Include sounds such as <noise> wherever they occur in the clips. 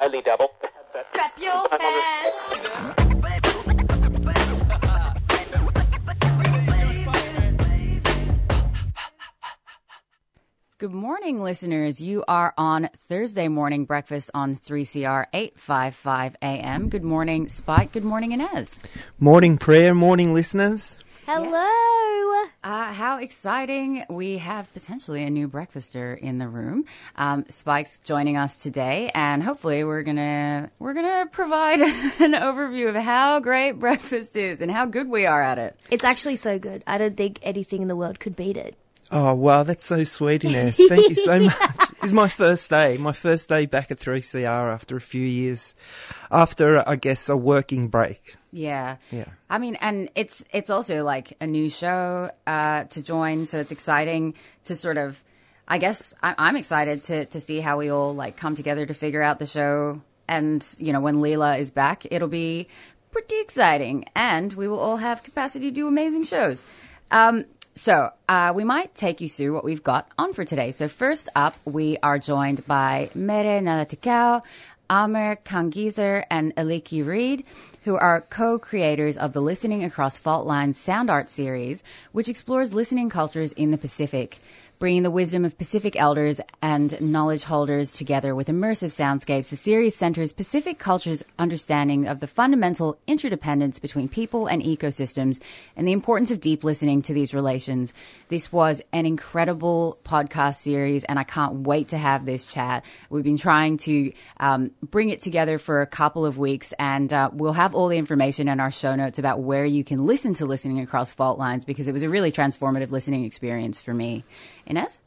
Only double. Clap your hands. Good morning, listeners. You are on Thursday morning breakfast on 3CR 855 AM. Good morning, Spike. Good morning, Inez. Morning prayer, morning listeners. Hello. Uh, how exciting. We have potentially a new breakfaster in the room. Um, Spike's joining us today, and hopefully we're gonna, we're gonna provide <laughs> an overview of how great breakfast is and how good we are at it. It's actually so good. I don't think anything in the world could beat it. Oh wow, that's so sweet, Inez. <laughs> Thank you so much. It's my first day, my first day back at 3CR after a few years, after I guess a working break. Yeah. Yeah. I mean, and it's it's also like a new show uh, to join, so it's exciting to sort of. I guess I- I'm excited to to see how we all like come together to figure out the show, and you know when Leela is back, it'll be pretty exciting, and we will all have capacity to do amazing shows. Um, so uh, we might take you through what we've got on for today. So first up, we are joined by Mere Nailatikau, Amer Kanngieser, and Eliki Reade, who are co-creators of the Listening Across Fault Lines sound art series, which explores listening cultures in the Pacific. Bringing the wisdom of Pacific elders and knowledge holders together with immersive soundscapes, the series centers Pacific culture's understanding of the fundamental interdependence between people and ecosystems and the importance of deep listening to these relations. This was an incredible podcast series, and I can't wait to have this chat. We've been trying to um, bring it together for a couple of weeks, and uh, we'll have all the information in our show notes about where you can listen to Listening Across Fault Lines because it was a really transformative listening experience for me. Inez?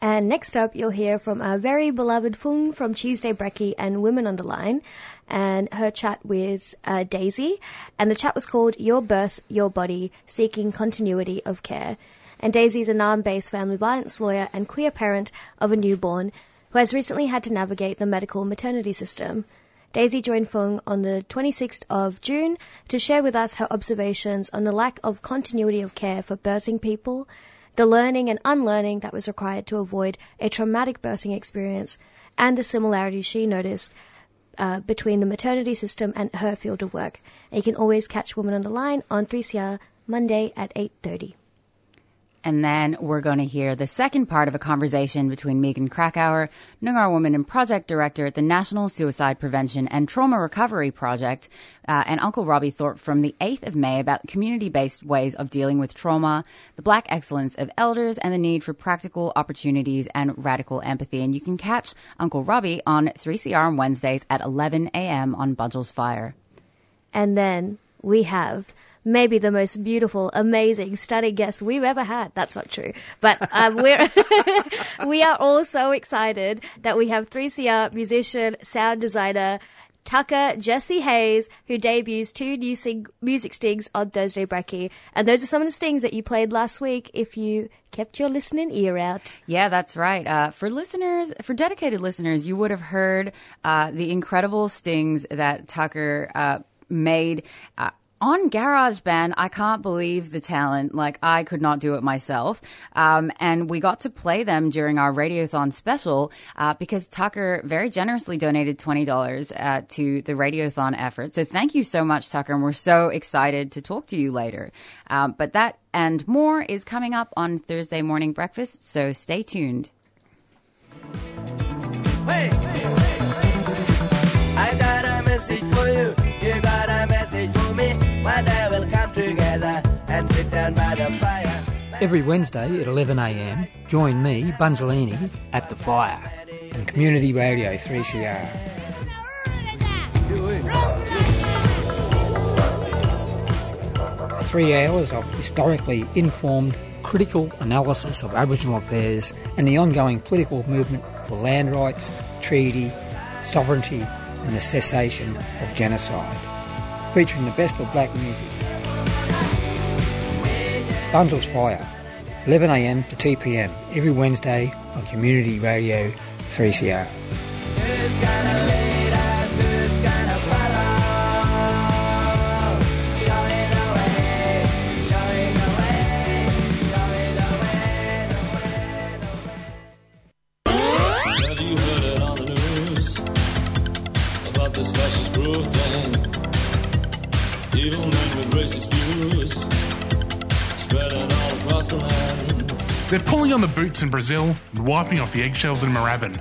And next up, you'll hear from our very beloved Phuong from Tuesday Brekkie and Women on the Line, and her chat with uh, Daisy. And the chat was called Your Birth, Your Body Seeking Continuity of Care. And Daisy is a Narrm based family violence lawyer and queer parent of a newborn who has recently had to navigate the medical maternity system. Daisy joined Phuong on the 26th of June to share with us her observations on the lack of continuity of care for birthing people, the learning and unlearning that was required to avoid a traumatic birthing experience, and the similarities she noticed uh, between the maternity system and her field of work. And you can always catch Woman on the Line on 3CR Monday at 8.30. And then we're going to hear the second part of a conversation between Megan Krakouer, Noongar Woman and Project Director at the National Suicide Prevention and Trauma Recovery Project, uh, and Uncle Robbie Thorpe from the 8th of May about community based ways of dealing with trauma, the black excellence of elders, and the need for practical opportunities and radical empathy. And you can catch Uncle Robbie on 3CR on Wednesdays at 11 a.m. on Budgels Fire. And then we have maybe the most beautiful, amazing, stunning guest we've ever had. That's not true, but um, we're <laughs> we are all so excited that we have 3CR musician, sound designer. Tucker Jesse Hayes, who debuts two new sing- music stings on Thursday Brekkie. And those are some of the stings that you played last week if you kept your listening ear out. Yeah, that's right. Uh, for listeners, for dedicated listeners, you would have heard uh, the incredible stings that Tucker uh, made. Uh, on GarageBand, I can't believe the talent. Like, I could not do it myself. Um, and we got to play them during our Radiothon special uh, because Tucker very generously donated $20 uh, to the Radiothon effort. So thank you so much, Tucker. And we're so excited to talk to you later. Um, but that and more is coming up on Thursday morning breakfast. So stay tuned. Hey, I got One day we'll come together and sit down by the fire. Every Wednesday at 11am, join me, Bunzelini, at the fire. and Community Radio 3CR. Three hours of historically informed Critical analysis of Aboriginal affairs and the ongoing political movement for land rights, treaty, sovereignty and the cessation of genocide, featuring the best of black music. Bundles Fire, 11am to 2pm every Wednesday on Community Radio 3CR. They're pulling on the boots in Brazil and wiping off the eggshells in Moorabbin.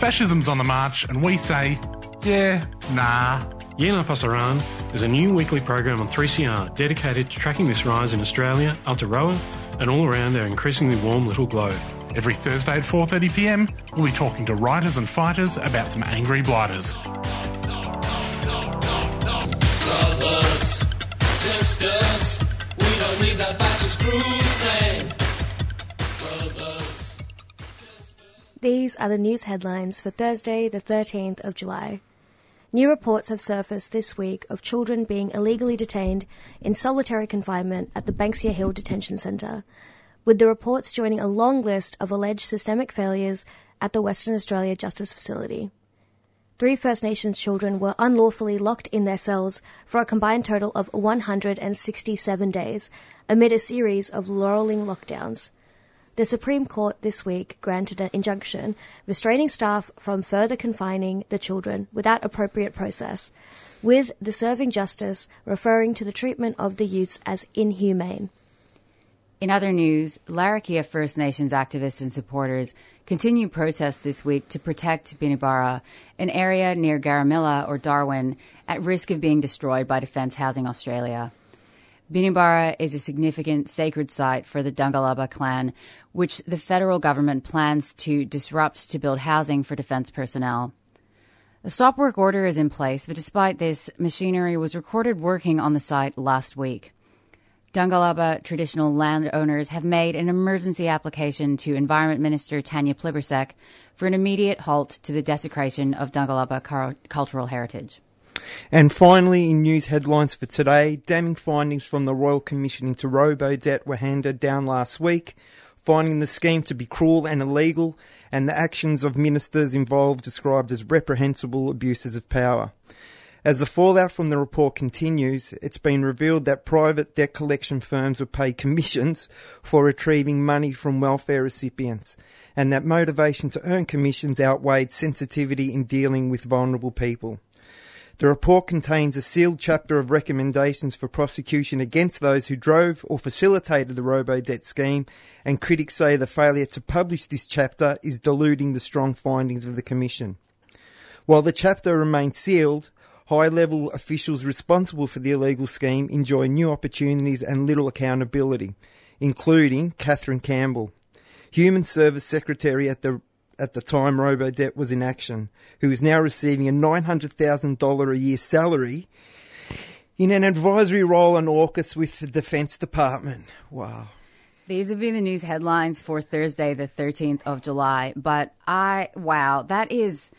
Fascism's on the march, and we say, yeah, nah. Yena Pasaran is a new weekly program on 3CR dedicated to tracking this rise in Australia, Aotearoa, and all around our increasingly warm little globe. Every Thursday at 4:30 p.m., we'll be talking to writers and fighters about some angry blighters. Brothers, sisters, we don't need that fascist groove These are the news headlines for Thursday, the 13th of July. New reports have surfaced this week of children being illegally detained in solitary confinement at the Banksia Hill Detention Centre, with the reports joining a long list of alleged systemic failures at the Western Australia Justice Facility. Three First Nations children were unlawfully locked in their cells for a combined total of 167 days amid a series of rolling lockdowns. The Supreme Court this week granted an injunction restraining staff from further confining the children without appropriate process, with the serving justice referring to the treatment of the youths as inhumane. In other news, Larrakia First Nations activists and supporters continue protests this week to protect Binybara, an area near Garramilla or Darwin at risk of being destroyed by Defence Housing Australia. Binybara is a significant sacred site for the Danggalaba clan, which the federal government plans to disrupt to build housing for defence personnel. The stop work order is in place, but despite this, machinery was recorded working on the site last week. Danggalaba traditional landowners have made an emergency application to Environment Minister Tanya Plibersek for an immediate halt to the desecration of Danggalaba cultural heritage. And finally, in news headlines for today, damning findings from the Royal Commission into robo-debt were handed down last week, finding the scheme to be cruel and illegal, and the actions of ministers involved described as reprehensible abuses of power. As the fallout from the report continues, it's been revealed that private debt collection firms were paid commissions for retrieving money from welfare recipients, and that motivation to earn commissions outweighed sensitivity in dealing with vulnerable people. The report contains a sealed chapter of recommendations for prosecution against those who drove or facilitated the robo debt scheme, and critics say the failure to publish this chapter is diluting the strong findings of the Commission. While the chapter remains sealed, high level officials responsible for the illegal scheme enjoy new opportunities and little accountability, including Catherine Campbell, Human Service Secretary at the at the time Robodebt was in action, who is now receiving a $900,000 a year salary in an advisory role on AUKUS with the Defence Department. Wow. These would be the news headlines for Thursday, the 13th of July. But I, wow, that is,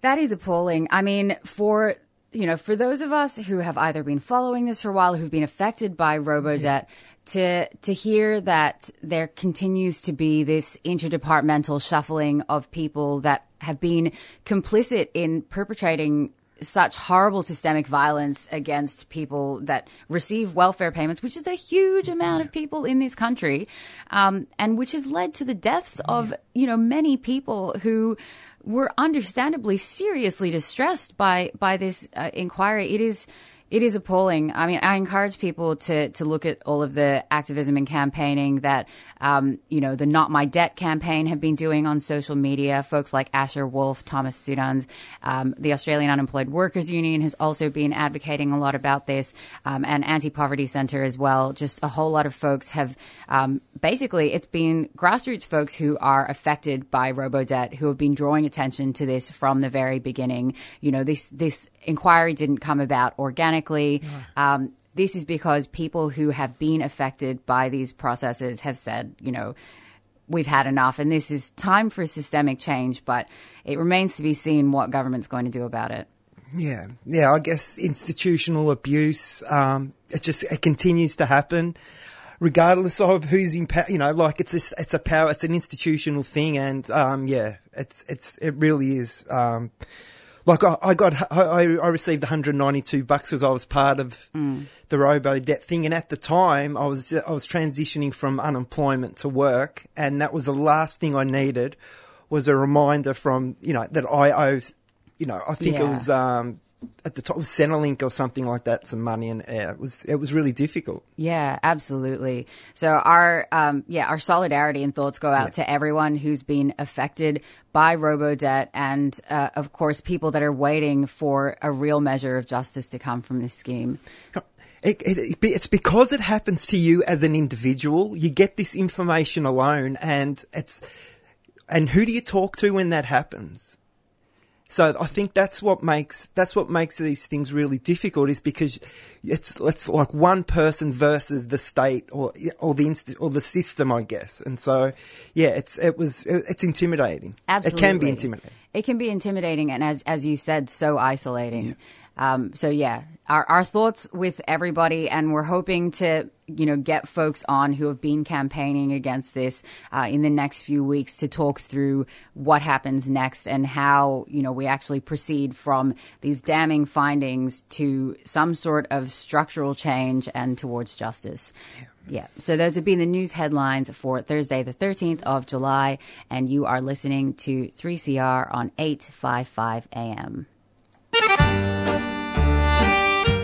that is appalling. I mean, for, you know, for those of us who have either been following this for a while, who've been affected by RoboDebt, to, to hear that there continues to be this interdepartmental shuffling of people that have been complicit in perpetrating such horrible systemic violence against people that receive welfare payments, which is a huge amount of people in this country, um, and which has led to the deaths of you know many people who were understandably seriously distressed by by this uh, inquiry. It is. It is appalling. I mean, I encourage people to, to look at all of the activism and campaigning that, um, you know, the Not My Debt campaign have been doing on social media. Folks like Asher Wolf, Thomas Sudans, um, the Australian Unemployed Workers Union has also been advocating a lot about this, um, and Anti Poverty Centre as well. Just a whole lot of folks have, um, basically, it's been grassroots folks who are affected by robo-debt who have been drawing attention to this from the very beginning. You know, this, this inquiry didn't come about organically. Um, this is because people who have been affected by these processes have said, you know, we've had enough, and this is time for systemic change. But it remains to be seen what government's going to do about it. Yeah, yeah. I guess institutional abuse. Um, it just it continues to happen, regardless of who's in power. You know, like it's just, it's a power. It's an institutional thing, and um, yeah, it's it's it really is. Um, like I, I got, I, I received 192 bucks as I was part of the robo debt thing, and at the time I was I was transitioning from unemployment to work, and that was the last thing I needed was a reminder from you know that I owe, you know, I think it was um, at the top was Centrelink or something like that, some money, and yeah, it was it was really difficult. Yeah, absolutely. So our um, yeah our solidarity and thoughts go out to everyone who's been affected by robo debt, and uh, of course people that are waiting for a real measure of justice to come from this scheme. It, it, it's because it happens to you as an individual. You get this information alone, and it's and who do you talk to when that happens? So I think that's what makes that's what makes these things really difficult is because it's it's like one person versus the state or or the inst- or the system, I guess. And so yeah, it's it was it's intimidating. Absolutely, it can be intimidating. It can be intimidating, and as as you said, so isolating. Um, so yeah, our our thoughts with everybody, and we're hoping to you know get folks on who have been campaigning against this uh, in the next few weeks to talk through what happens next and how you know we actually proceed from these damning findings to some sort of structural change and towards justice. Yeah. So those have been the news headlines for Thursday, the 13th of July, and you are listening to 3CR on 855 AM.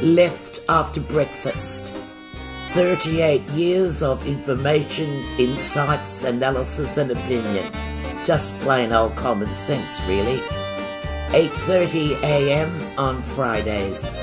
Left after breakfast. 38 years of information, insights, analysis and opinion. Just plain old common sense, really. 8:30 a.m. on Fridays.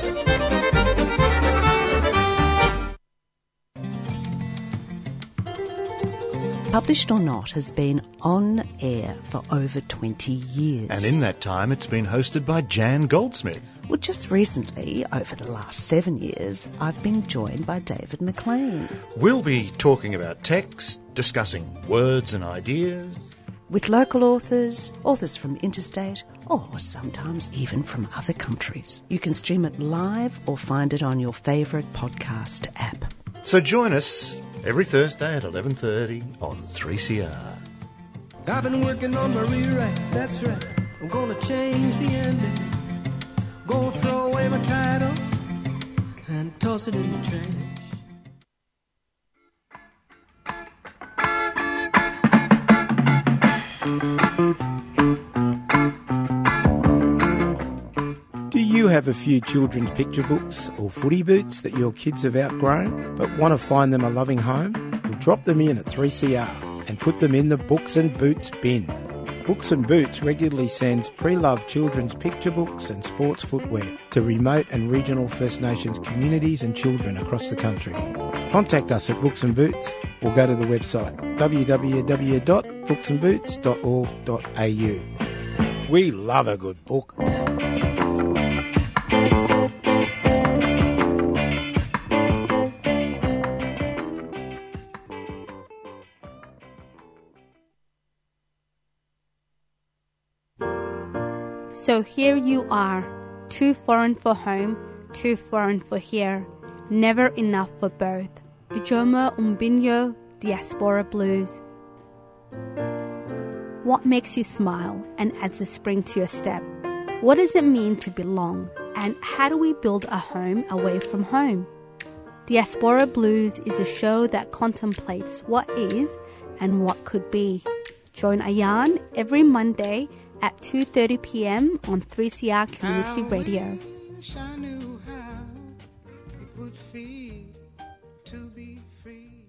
Published or Not has been on air for over 20 years. And in that time, it's been hosted by Jan Goldsmith. Well, just recently, over the last seven years, I've been joined by David McLean. We'll be talking about text, discussing words and ideas. With local authors, authors from interstate, or sometimes even from other countries. You can stream it live or find it on your favourite podcast app. So join us every Thursday at 11.30 on 3CR. I've been working on my rewrite, that's right. I'm gonna change the ending. Gonna throw away my title and toss it in the trash. Do you have a few children's picture books or footy boots that your kids have outgrown but want to find them a loving home? Well, drop them in at 3CR and put them in the Books and Boots bin. Books and Boots regularly sends pre-loved children's picture books and sports footwear to remote and regional First Nations communities and children across the country. Contact us at Books and Boots or go to the website www.booksandboots.org.au. We love a good book. So here you are, too foreign for home, too foreign for here, never enough for both. Ijeoma Umebinyuo Diaspora Blues. What makes you smile and adds a spring to your step? What does it mean to belong? And how do we build a home away from home? Diaspora Blues is a show that contemplates what is and what could be. Join Ayan every Monday at 2:30 p.m. on 3CR Community Radio. Wish I knew how it would feel to be free.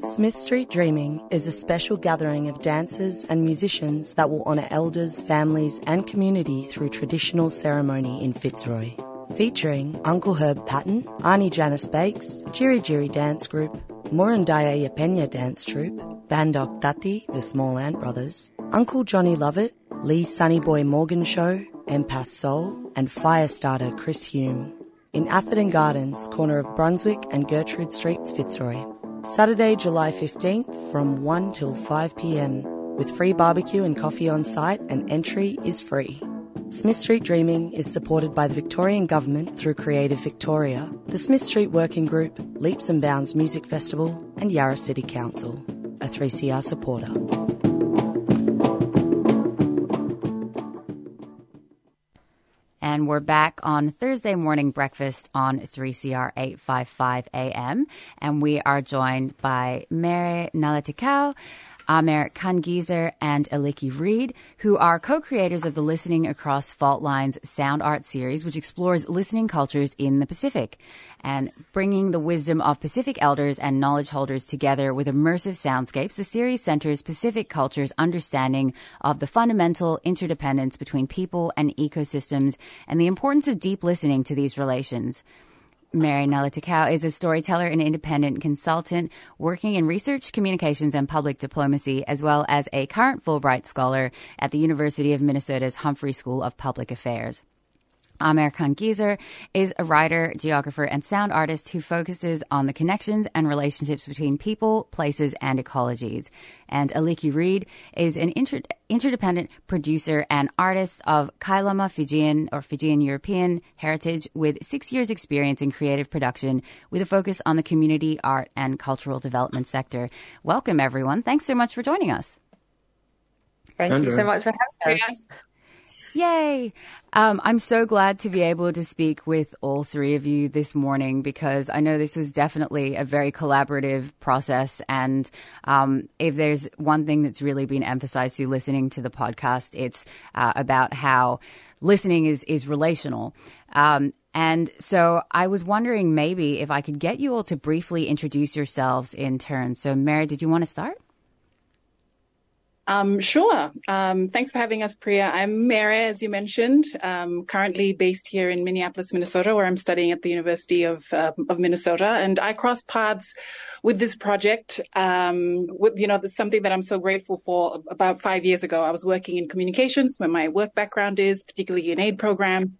Smith Street Dreaming is a special gathering of dancers and musicians that will honour elders, families, and community through traditional ceremony in Fitzroy. Featuring Uncle Herb Patton, Arnie Janice Bakes, Djirri Djirri Dance Group, Murrundaya Yepenya Dance Troupe, Bandok Tati, the Small Ant Brothers, Uncle Johnny Lovett, Lee Sunny Boy Morgan Show, Empath Soul, and Firestarter Chris Hume. In Atherton Gardens, corner of Brunswick and Gertrude Streets, Fitzroy. Saturday, July 15th from 1 till 5 pm, with free barbecue and coffee on site, and entry is free. Smith Street Dreaming is supported by the Victorian Government through Creative Victoria, the Smith Street Working Group, Leaps and Bounds Music Festival, and Yarra City Council, a 3CR supporter. And we're back on Thursday morning breakfast on 3CR 855 AM. And we are joined by Mere Nailatikau, Amer Kanngieser, and Eliki Reade, who are co-creators of the Listening Across Fault Lines sound art series, which explores listening cultures in the Pacific and bringing the wisdom of Pacific elders and knowledge holders together with immersive soundscapes. The series centers Pacific culture's understanding of the fundamental interdependence between people and ecosystems and the importance of deep listening to these relations. Mere Nailatikau is a storyteller and independent consultant working in research, communications, and public diplomacy, as well as a current Fulbright scholar at the University of Minnesota's Humphrey School of Public Affairs. Amer Kanngieser is a writer, geographer, and sound artist who focuses on the connections and relationships between people, places, and ecologies. And Eliki Reade is an inter- interdependent producer and artist of Kailoma Fijian or Fijian European heritage with six years experience in creative production with a focus on the community, art, and cultural development sector. Welcome, everyone. Thanks so much for joining us. Thank you so much for having us. Yay! Um, I'm so glad to be able to speak with all three of you this morning because I know this was definitely a very collaborative process. And um, if there's one thing that's really been emphasized through listening to the podcast, it's uh, about how listening is is relational. Um, and so I was wondering maybe if I could get you all to briefly introduce yourselves in turn. So, Mary, did you want to start? Um, sure. Um, thanks for having us, Priya. I'm Mary, as you mentioned, um, currently based here in Minneapolis, Minnesota, where I'm studying at the University of uh, of Minnesota, and I crossed paths with this project. Um, with, you know, something that I'm so grateful for. About five years ago, I was working in communications, where my work background is, particularly in aid programs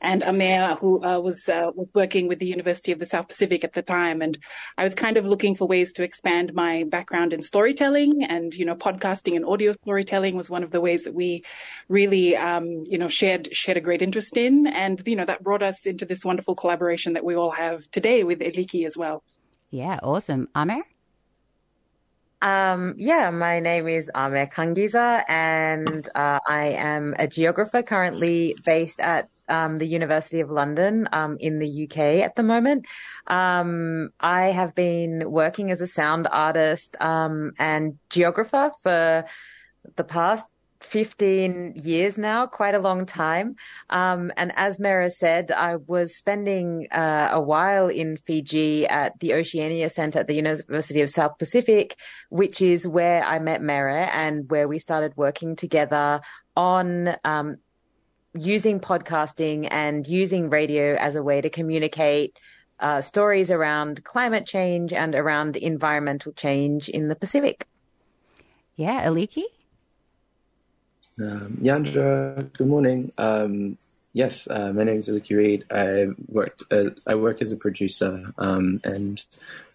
and Amer, who uh, was uh, was working with the University of the South Pacific at the time, and I was kind of looking for ways to expand my background in storytelling, and you know, podcasting and audio storytelling was one of the ways that we really, um, you know, shared shared a great interest in, and you know, that brought us into this wonderful collaboration that we all have today with Eliki as well. Yeah, awesome, Amer. Um, yeah, my name is Amer Kanngieser, and uh, I am a geographer currently based at um, the University of London um, in the UK at the moment. Um, I have been working as a sound artist um, and geographer for the past 15 years now, quite a long time. Um, and as Mere said, I was spending uh, a while in Fiji at the Oceania Center at the University of South Pacific, which is where I met Mere and where we started working together on um, using podcasting and using radio as a way to communicate uh, stories around climate change and around environmental change in the Pacific. Yeah, Eliki? Um, Yandra, good morning. Um, yes, uh, my name is Eliki Reade. I worked. Uh, I work as a producer um, and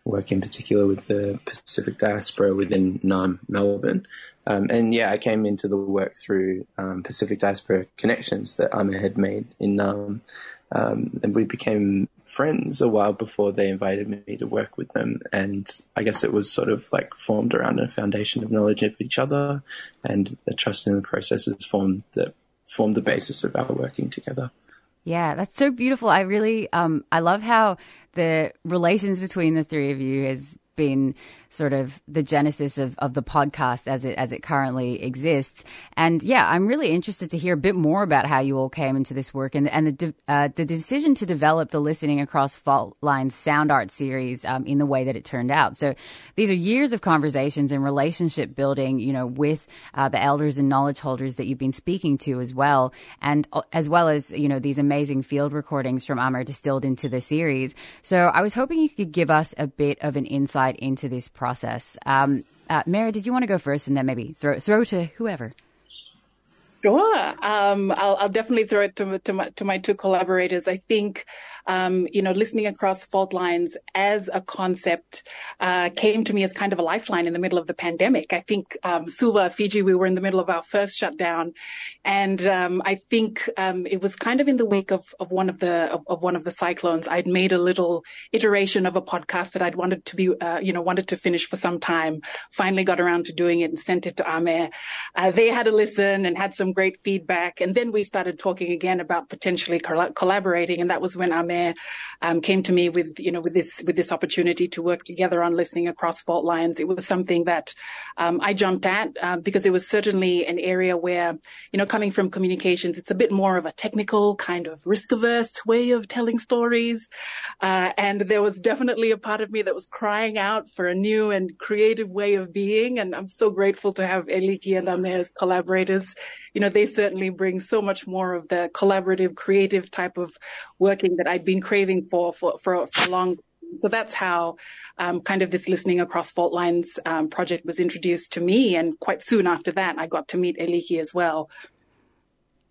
work in particular with the Pacific diaspora within Naarm, Melbourne. Um, and yeah, I came into the work through um, Pacific diaspora connections that Amer had made in Naarm. Um, and we became friends a while before they invited me to work with them. And I guess it was sort of like formed around a foundation of knowledge of each other and the trust in the processes formed that formed the basis of our working together. Yeah, that's so beautiful. I really, um, I love how the relations between the three of you has been sort of the genesis of, of the podcast as it as it currently exists. And yeah, I'm really interested to hear a bit more about how you all came into this work and and the de- uh, the decision to develop the Listening Across Fault Lines sound art series um, in the way that it turned out. So these are years of conversations and relationship building, you know, with uh, the elders and knowledge holders that you've been speaking to as well, and uh, as well as you know these amazing field recordings from Amer distilled into the series. So I was hoping you could give us a bit of an insight into this process. Um, uh, Mary, did you want to go first, and then maybe throw throw to whoever? Sure. Um, I'll, I'll, definitely throw it to, to, my, to my two collaborators. I think, um, you know, listening across fault lines as a concept uh, came to me as kind of a lifeline in the middle of the pandemic. I think um, Suva, Fiji, we were in the middle of our first shutdown, and um, I think um, it was kind of in the wake of, of one of the of, of, one of the cyclones. I'd made a little iteration of a podcast that I'd wanted to be, uh, you know, wanted to finish for some time. Finally, got around to doing it and sent it to Ame. Uh, they had a listen and had some great feedback. And then we started talking again about potentially collaborating. And that was when Um, came to me with, you know, with this, with this opportunity to work together on listening across fault lines. It was something that um, I jumped at uh, because it was certainly an area where, you know, coming from communications, it's a bit more of a technical kind of risk averse way of telling stories. Uh, and there was definitely a part of me that was crying out for a new and creative way of being. And I'm so grateful to have Eliki and Ame as collaborators you know, they certainly bring so much more of the collaborative, creative type of working that I'd been craving for for for, for long. So that's how um, kind of this listening across fault lines um, project was introduced to me, and quite soon after that, I got to meet Eliki as well.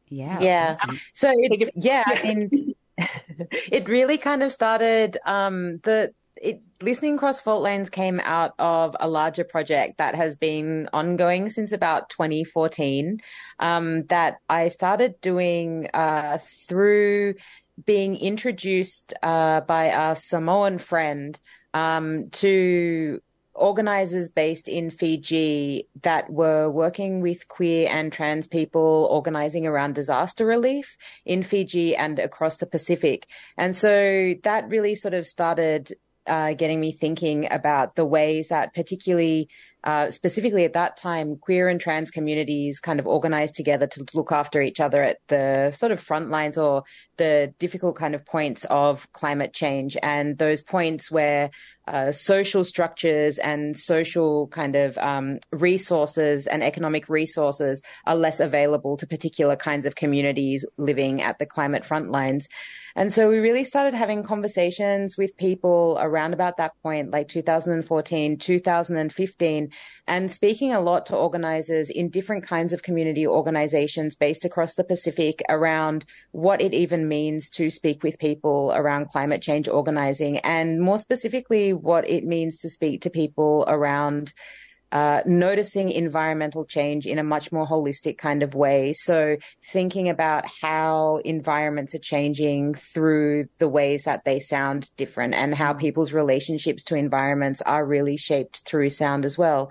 Yeah, yeah. So it, yeah, I <laughs> mean, <laughs> it really kind of started um, the it listening across fault lines came out of a larger project that has been ongoing since about 2014 um, that I started doing uh, through being introduced uh, by a Samoan friend um, to organizers based in Fiji that were working with queer and trans people organizing around disaster relief in Fiji and across the Pacific. And so that really sort of started uh, getting me thinking about the ways that particularly uh, specifically at that time, queer and trans communities kind of organized together to look after each other at the sort of front lines or the difficult kind of points of climate change and those points where uh, social structures and social kind of um, resources and economic resources are less available to particular kinds of communities living at the climate front lines. And so we really started having conversations with people around about that point, like 2014, 2015, and speaking a lot to organizers in different kinds of community organizations based across the Pacific around what it even means to speak with people around climate change organizing and more specifically what it means to speak to people around uh, noticing environmental change in a much more holistic kind of way. So thinking about how environments are changing through the ways that they sound different and how mm. people's relationships to environments are really shaped through sound as well.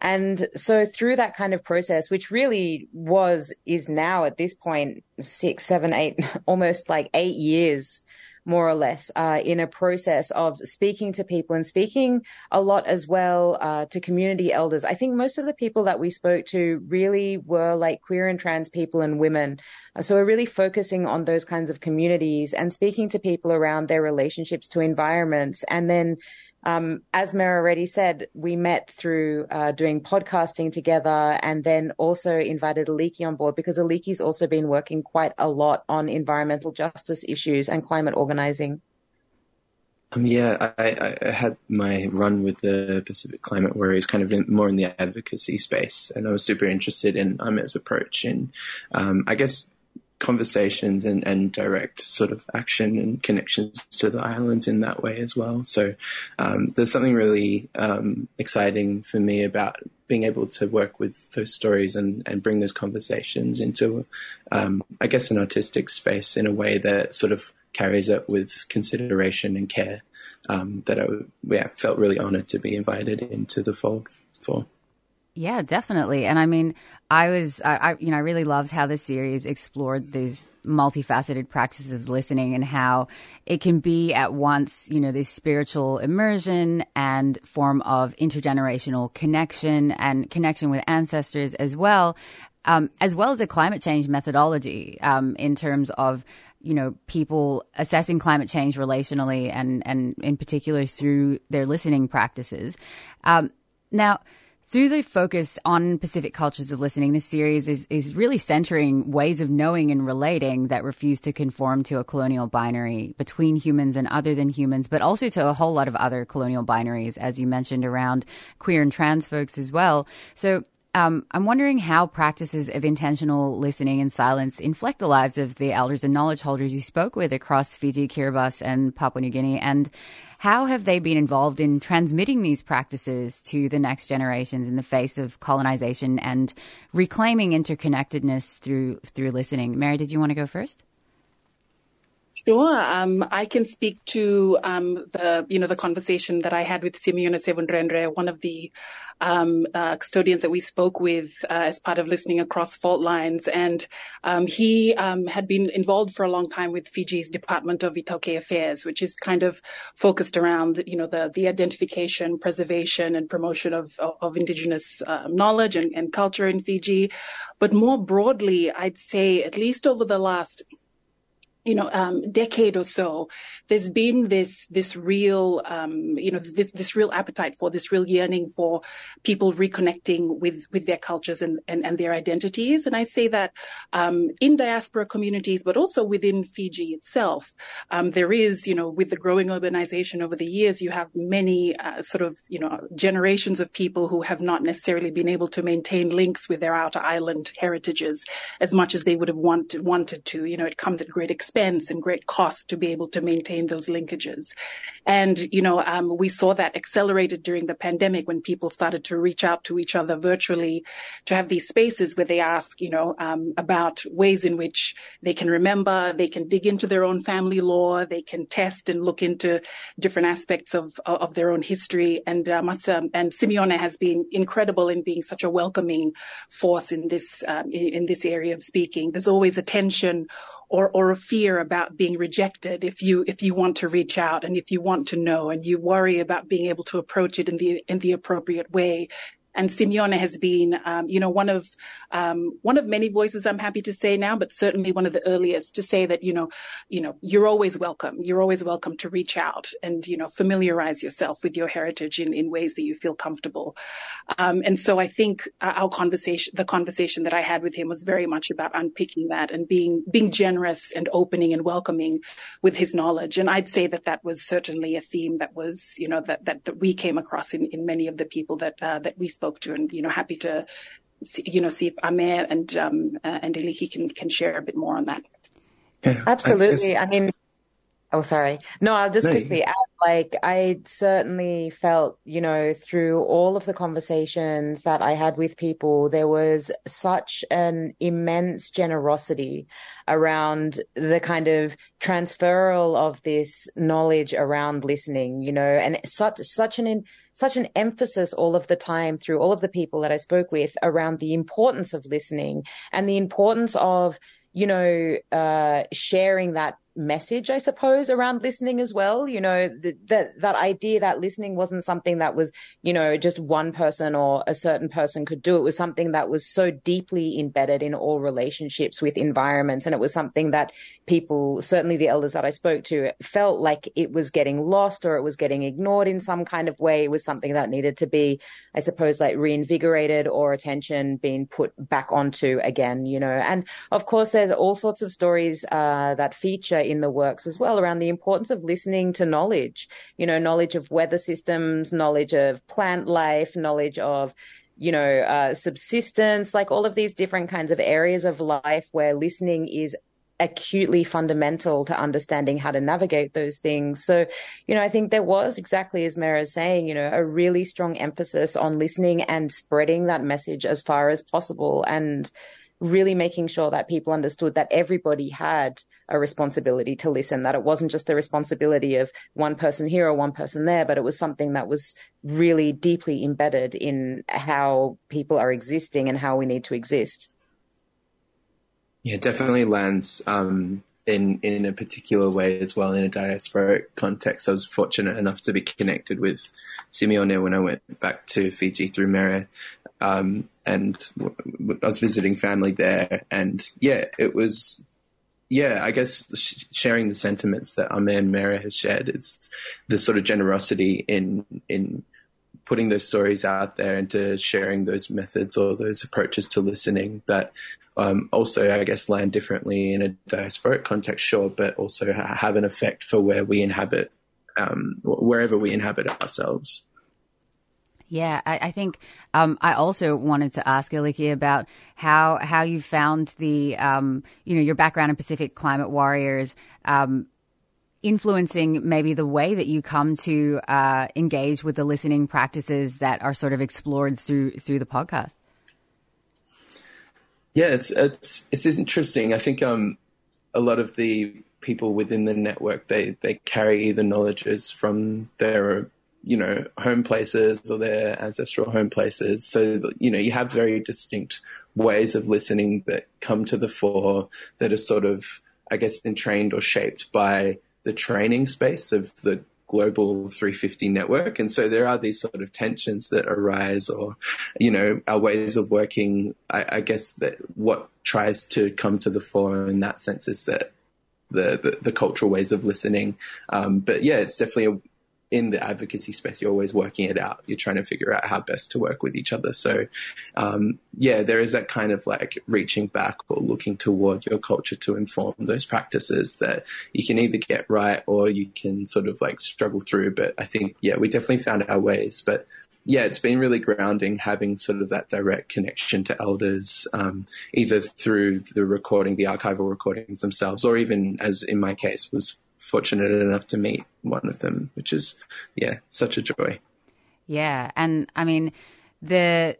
And so through that kind of process, which really was, is now at this point, six, seven, eight, <laughs> almost like eight years more or less, uh, in a process of speaking to people and speaking a lot as well uh, to community elders. I think most of the people that we spoke to really were like queer and trans people and women. Uh, so we're really focusing on those kinds of communities and speaking to people around their relationships to environments and then um, as Mere already said, we met through uh, doing podcasting together and then also invited Eliki on board because Eliki's also been working quite a lot on environmental justice issues and climate organizing. Um, yeah, I, I, had my run with the Pacific Climate Warriors kind of in, more in the advocacy space, and I was super interested in Ame's approach. And um, I guess conversations and, and direct sort of action and connections to the islands in that way as well. So um, there's something really um, exciting for me about being able to work with those stories and, and bring those conversations into, um, I guess, an artistic space in a way that sort of carries it with consideration and care um, that I yeah, felt really honored to be invited into the fold for. Yeah, definitely. And I mean, I was, I, I, you know, I really loved how the series explored these multifaceted practices of listening and how it can be at once, you know, this spiritual immersion and form of intergenerational connection and connection with ancestors as well, um, as well as a climate change methodology um, in terms of you know people assessing climate change relationally and and in particular through their listening practices. Um, now through the focus on Pacific cultures of listening, this series is, is really centering ways of knowing and relating that refuse to conform to a colonial binary between humans and other than humans, but also to a whole lot of other colonial binaries, as you mentioned, around queer and trans folks as well. So um, I'm wondering how practices of intentional listening and silence inflect the lives of the elders and knowledge holders you spoke with across Fiji, Kiribati, and Papua New Guinea, and how have they been involved in transmitting these practices to the next generations in the face of colonization and reclaiming interconnectedness through through listening? Mary, did you want to go first? Sure. Um, I can speak to um, the you know the conversation that I had with Simeone Sevundrendre, one of the um, uh, custodians that we spoke with uh, as part of listening across fault lines, and um, he um, had been involved for a long time with Fiji's Department of Itaukei Affairs, which is kind of focused around you know the the identification, preservation, and promotion of of, of indigenous uh, knowledge and, and culture in Fiji. But more broadly, I'd say at least over the last you know, um, decade or so, there's been this this real, um, you know, this, this, real appetite for this real yearning for people reconnecting with with their cultures and and, and their identities. And I say that um, in diaspora communities, but also within Fiji itself, um, there is, you know, with the growing urbanization over the years, you have many uh, sort of, you know, generations of people who have not necessarily been able to maintain links with their outer island heritages as much as they would have wanted wanted to. You know, it comes at great expense expense and great cost to be able to maintain those linkages. And, you know, um, we saw that accelerated during the pandemic when people started to reach out to each other virtually to have these spaces where they ask, you know, um, about ways in which they can remember, they can dig into their own family law, they can test and look into different aspects of, of their own history. And, uh, and Simeone has been incredible in being such a welcoming force in this, um, in, in this area of speaking. There's always a tension or or a fear about being rejected if you if you want to reach out and if you want to know and you worry about being able to approach it in the in the appropriate way and Simeone has been, um, you know, one of um, one of many voices. I'm happy to say now, but certainly one of the earliest to say that, you know, you know, you're always welcome. You're always welcome to reach out and you know familiarize yourself with your heritage in in ways that you feel comfortable. Um, and so I think our conversation, the conversation that I had with him, was very much about unpicking that and being being generous and opening and welcoming with his knowledge. And I'd say that that was certainly a theme that was, you know, that that, that we came across in, in many of the people that uh, that we spoke spoke to, and you know, happy to, see, you know, see if Amir and um, uh, and Eliki can can share a bit more on that. Yeah, Absolutely. I, I, mean, oh, sorry. No, I'll just no, quickly add. Like, I certainly felt, you know, through all of the conversations that I had with people, there was such an immense generosity around the kind of transferal of this knowledge around listening, you know, and such such an such an emphasis all of the time through all of the people that I spoke with around the importance of listening and the importance of, you know, uh, sharing that message, I suppose, around listening as well. You know, that that idea that listening wasn't something that was, you know, just one person or a certain person could do. It was something that was so deeply embedded in all relationships with environments, and it was something that people, certainly the elders that I spoke to, felt like it was getting lost or it was getting ignored in some kind of way. It was something that needed to be, I suppose, like reinvigorated or attention being put back onto again. You know, and of course, there's all sorts of stories uh, that feature in the works as well around the importance of listening to knowledge, you know, knowledge of weather systems, knowledge of plant life, knowledge of you know, uh, subsistence, like all of these different kinds of areas of life where listening is acutely fundamental to understanding how to navigate those things. So, you know, I think there was exactly as Mere is saying, you know, a really strong emphasis on listening and spreading that message as far as possible. And, really making sure that people understood that everybody had a responsibility to listen, that it wasn't just the responsibility of one person here or one person there, but it was something that was really deeply embedded in how people are existing and how we need to exist. Yeah, definitely lands um, in in a particular way as well in a diasporic context. I was fortunate enough to be connected with Simeone when I went back to Fiji through Mere, um, and w- I was visiting family there. And yeah, it was, yeah, I guess sh- sharing the sentiments that Amen Mera has shared is the sort of generosity in, in putting those stories out there and to sharing those methods or those approaches to listening that um, also, I guess, land differently in a diasporic context, sure, but also have an effect for where we inhabit, um, wherever we inhabit ourselves. Yeah, I, I think um, I also wanted to ask Eliki about how how you found the um, you know your background in Pacific Climate Warriors um, influencing maybe the way that you come to uh, engage with the listening practices that are sort of explored through through the podcast. Yeah, it's it's it's interesting. I think um, a lot of the people within the network they they carry the knowledges from their you know home places or their ancestral home places. So you know you have very distinct ways of listening that come to the fore that are sort of I guess entrained or shaped by the training space of the global 350 network. And so there are these sort of tensions that arise or, you know, our ways of working. I, I guess that what tries to come to the fore in that sense is that the, the, the cultural ways of listening. Um, but yeah, it's definitely a, in the advocacy space, you're always working it out. You're trying to figure out how best to work with each other. So, um, yeah, there is that kind of like reaching back or looking toward your culture to inform those practices that you can either get right or you can sort of like struggle through. But I think, yeah, we definitely found our ways. But yeah, it's been really grounding having sort of that direct connection to elders, um, either through the recording, the archival recordings themselves, or even as in my case was fortunate enough to meet one of them, which is, yeah, such a joy. Yeah. And I mean, the,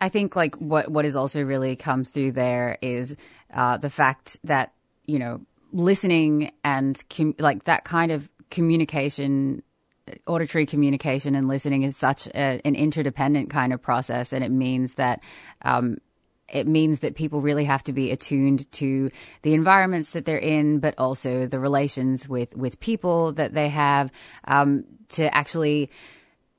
I think like what, what has also really come through there is, uh, the fact that, you know, listening and com- like that kind of communication auditory communication and listening is such a, an interdependent kind of process, and it means that um, it means that people really have to be attuned to the environments that they're in, but also the relations with with people that they have um, to actually.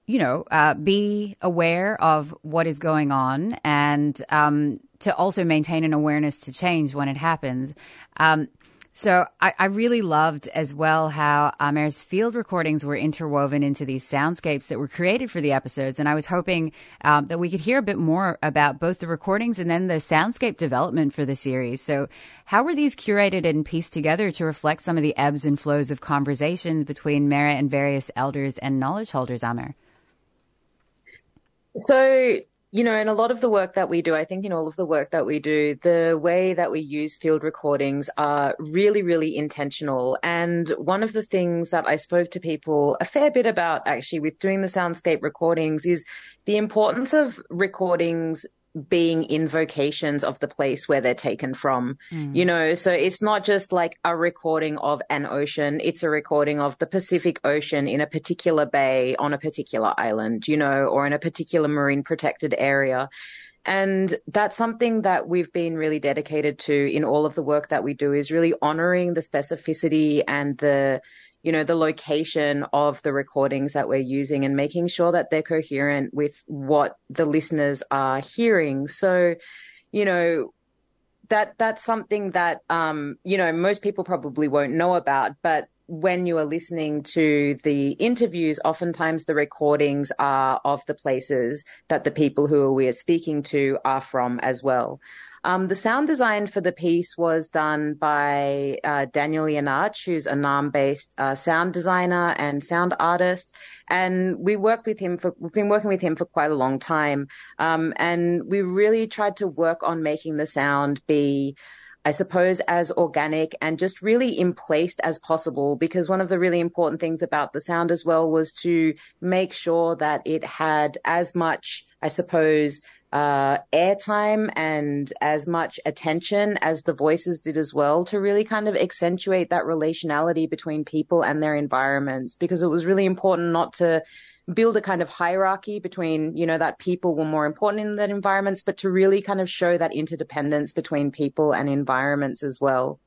You know, uh, be aware of what is going on and um, to also maintain an awareness to change when it happens. Um, so I, I, really loved as well how Amer's field recordings were interwoven into these soundscapes that were created for the episodes. And I was hoping um, that we could hear a bit more about both the recordings and then the soundscape development for the series. So how were these curated and pieced together to reflect some of the ebbs and flows of conversations between Mere and various elders and knowledge holders, Amer? So you know, in a lot of the work that we do, I think in all of the work that we do, the way that we use field recordings are really, really intentional. And one of the things that I spoke to people a fair bit about actually with doing the soundscape recordings is the importance of recordings being invocations of the place where they're taken from. Mm. You know, so it's not just like a recording of an ocean, it's a recording of the Pacific Ocean in a particular bay on a particular island, you know, or in a particular marine protected area. And that's something that we've been really dedicated to in all of the work that we do is really honoring the specificity and the you know, the location of the recordings that we're using and making sure that they're coherent with what the listeners are hearing. So, you know, that that's something that um, you know most people probably won't know about, but when you are listening to the interviews, oftentimes the recordings are of the places that the people who we are speaking to are from as well. Um, the sound design for the piece was done by uh, Daniel Yanach, who's a Narrm-based uh, sound designer and sound artist. And we worked with him for, we've been working with him for quite a long time. Um, and we really tried to work on making the sound be I suppose, as organic and just really in place as possible. Because one of the really important things about the sound as well was to make sure that it had as much, I suppose, uh, airtime and as much attention as the voices did as well to really kind of accentuate that relationality between people and their environments because it was really important not to build a kind of hierarchy between, you know, that people were more important in that environments, but to really kind of show that interdependence between people and environments as well.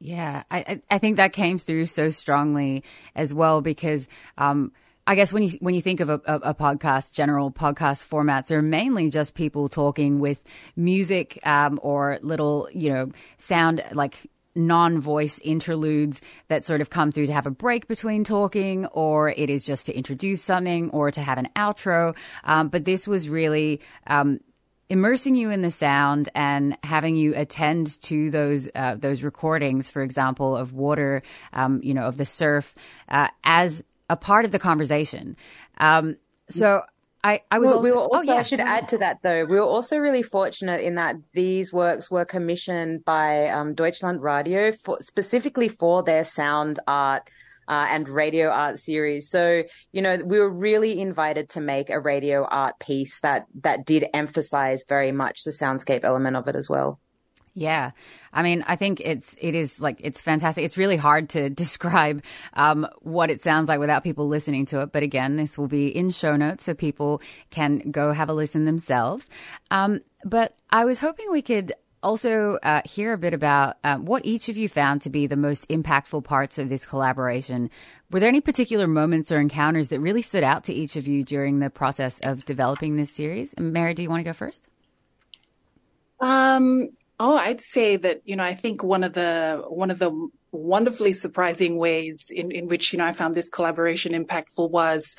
Yeah, I, I think that came through so strongly as well because, um, I guess when you when you think of a, a, podcast, general podcast formats are mainly just people talking with music um, or little, you know, sound like non-voice interludes that sort of come through to have a break between talking, or it is just to introduce something or to have an outro. Um, but this was really. Um, immersing you in the sound and having you attend to those uh, those recordings, for example, of water, um, you know, of the surf, uh, as a part of the conversation. Um, so I, I, was Well, also, we were oh, yeah, I should add to that though. We were also really fortunate in that these works were commissioned by um, Deutschland Radio for, specifically for their sound art uh, and radio art series. So you know we were really invited to make a radio art piece that that did emphasize very much the soundscape element of it as well. Yeah. I mean, I think it's, it is like, it's fantastic. It's really hard to <laughs> describe, um, what it sounds like without people listening to it. But again, this will be in show notes so people can go have a listen themselves. Um, but I was hoping we could also uh, hear a bit about um, what each of you found to be the most impactful parts of this collaboration. Were there any particular moments or encounters that really stood out to each of you during the process of developing this series? Mere, do you want to go first? Um, oh, I'd say that, you know, I think one of the, one of the wonderfully surprising ways in, in which, you know, I found this collaboration impactful was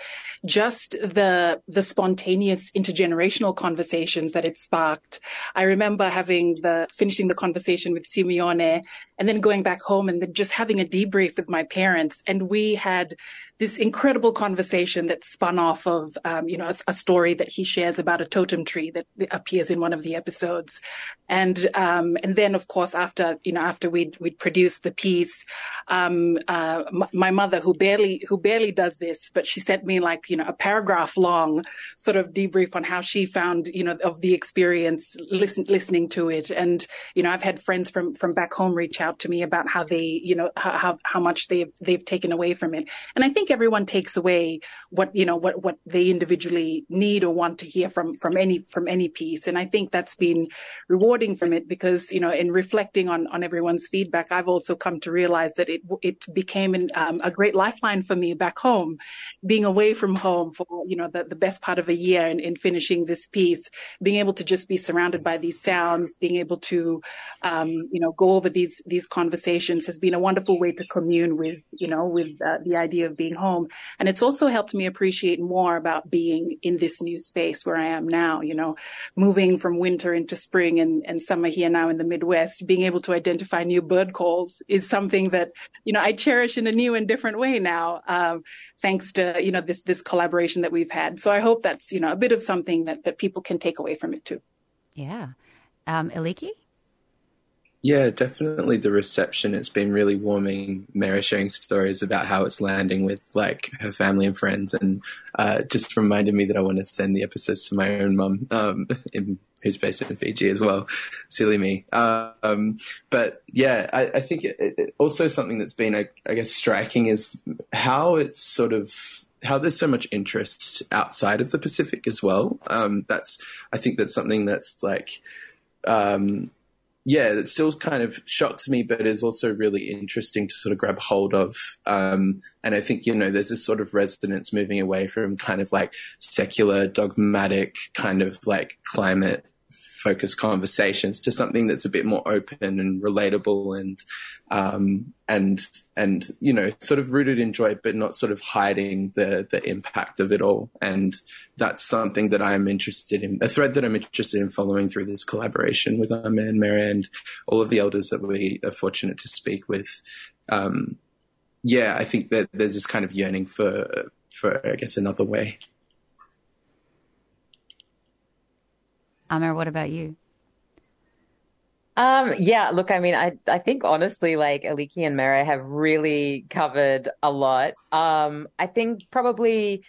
just the, the spontaneous intergenerational conversations that it sparked. I remember having the, finishing the conversation with Simeone and then going back home and then just having a debrief with my parents. And we had this incredible conversation that spun off of, um, you know, a, a, story that he shares about a totem tree that appears in one of the episodes. And, um, and then of course, after, you know, after we'd, we'd produced the piece, um, uh, my mother who barely, who barely does this, but she sent me like, you know, a paragraph long sort of debrief on how she found, you know, of the experience, listen, listening to it. And, you know, I've had friends from, from back home reach out to me about how they, you know, how, how much they've, they've taken away from it. And I think everyone takes away what you know what what they individually need or want to hear from from any from any piece and i think that's been rewarding from it because you know in reflecting on on everyone's feedback i've also come to realize that it it became an, um, a great lifeline for me back home being away from home for you know the, the best part of a year in, in finishing this piece being able to just be surrounded by these sounds being able to um, you know go over these these conversations has been a wonderful way to commune with you know with uh, the idea of being home and it's also helped me appreciate more about being in this new space where I am now, you know, moving from winter into spring and, and summer here now in the Midwest, being able to identify new bird calls is something that, you know, I cherish in a new and different way now, um, thanks to, you know, this, this collaboration that we've had. So I hope that's, you know, a bit of something that, that people can take away from it too. Yeah. Um, Eliki? Yeah, definitely the reception. It's been really warming. Mere sharing stories about how it's landing with like her family and friends, and uh, just reminded me that I want to send the episodes to my own mum, um, <laughs> in, who's based in Fiji as well. Silly me. Um, but yeah, I, I think it, it, also something that's been, I, I guess, striking is how it's sort of how there's so much interest outside of the Pacific as well. Um, that's I think that's something that's like. Um, yeah, it still kind of shocks me, but is also really interesting to sort of grab hold of. Um, and I think, you know, there's this sort of resonance moving away from kind of like secular, dogmatic kind of like climate focused conversations to something that's a bit more open and relatable and um, and and you know sort of rooted in joy but not sort of hiding the the impact of it all. And that's something that I'm interested in a thread that I'm interested in following through this collaboration with our man Mere and all of the elders that we are fortunate to speak with. Um, yeah I think that there's this kind of yearning for for I guess another way Amer, what about you? Um, yeah, look, I mean, I, I think honestly, like Eliki and Mere have really covered a lot. Um, I think probably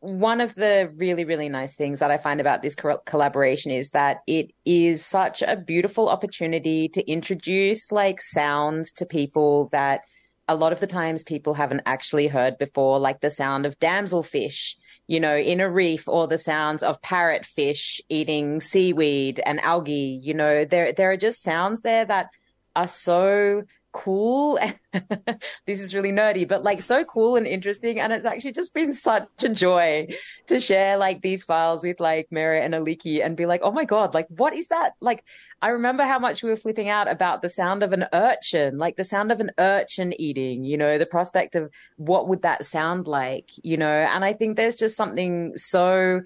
one of the really, really nice things that I find about this co- collaboration is that it is such a beautiful opportunity to introduce like sounds to people that a lot of the times people haven't actually heard before, like the sound of damselfish you know, in a reef or the sounds of parrotfish eating seaweed and algae. You know, there, there are just sounds there that are so cool. <laughs> this is really nerdy, but like so cool and interesting. And it's actually just been such a joy to share like these files with like Mere and Eliki and be like, oh my God, like what is that? Like, I remember how much we were flipping out about the sound of an urchin, like the sound of an urchin eating, you know, the prospect of what would that sound like, you know, and I think there's just something so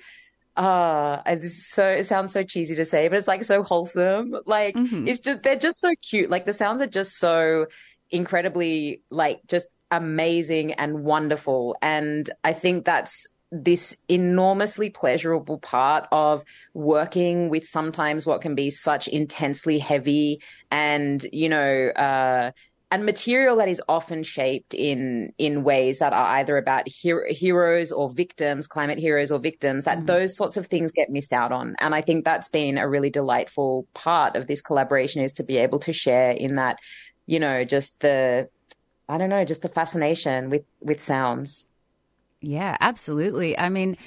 ah, uh, so it sounds so cheesy to say, but it's like so wholesome. Like mm-hmm. it's just they're just so cute. Like the sounds are just so incredibly like just amazing and wonderful. And I think that's this enormously pleasurable part of working with sometimes what can be such intensely heavy and, you know, uh, and material that is often shaped in in ways that are either about hero, heroes or victims, climate heroes or victims. That mm. those sorts of things get missed out on, and I think that's been a really delightful part of this collaboration is to be able to share in that, you know, just the, I don't know, just the fascination with with sounds. Yeah, absolutely. I mean,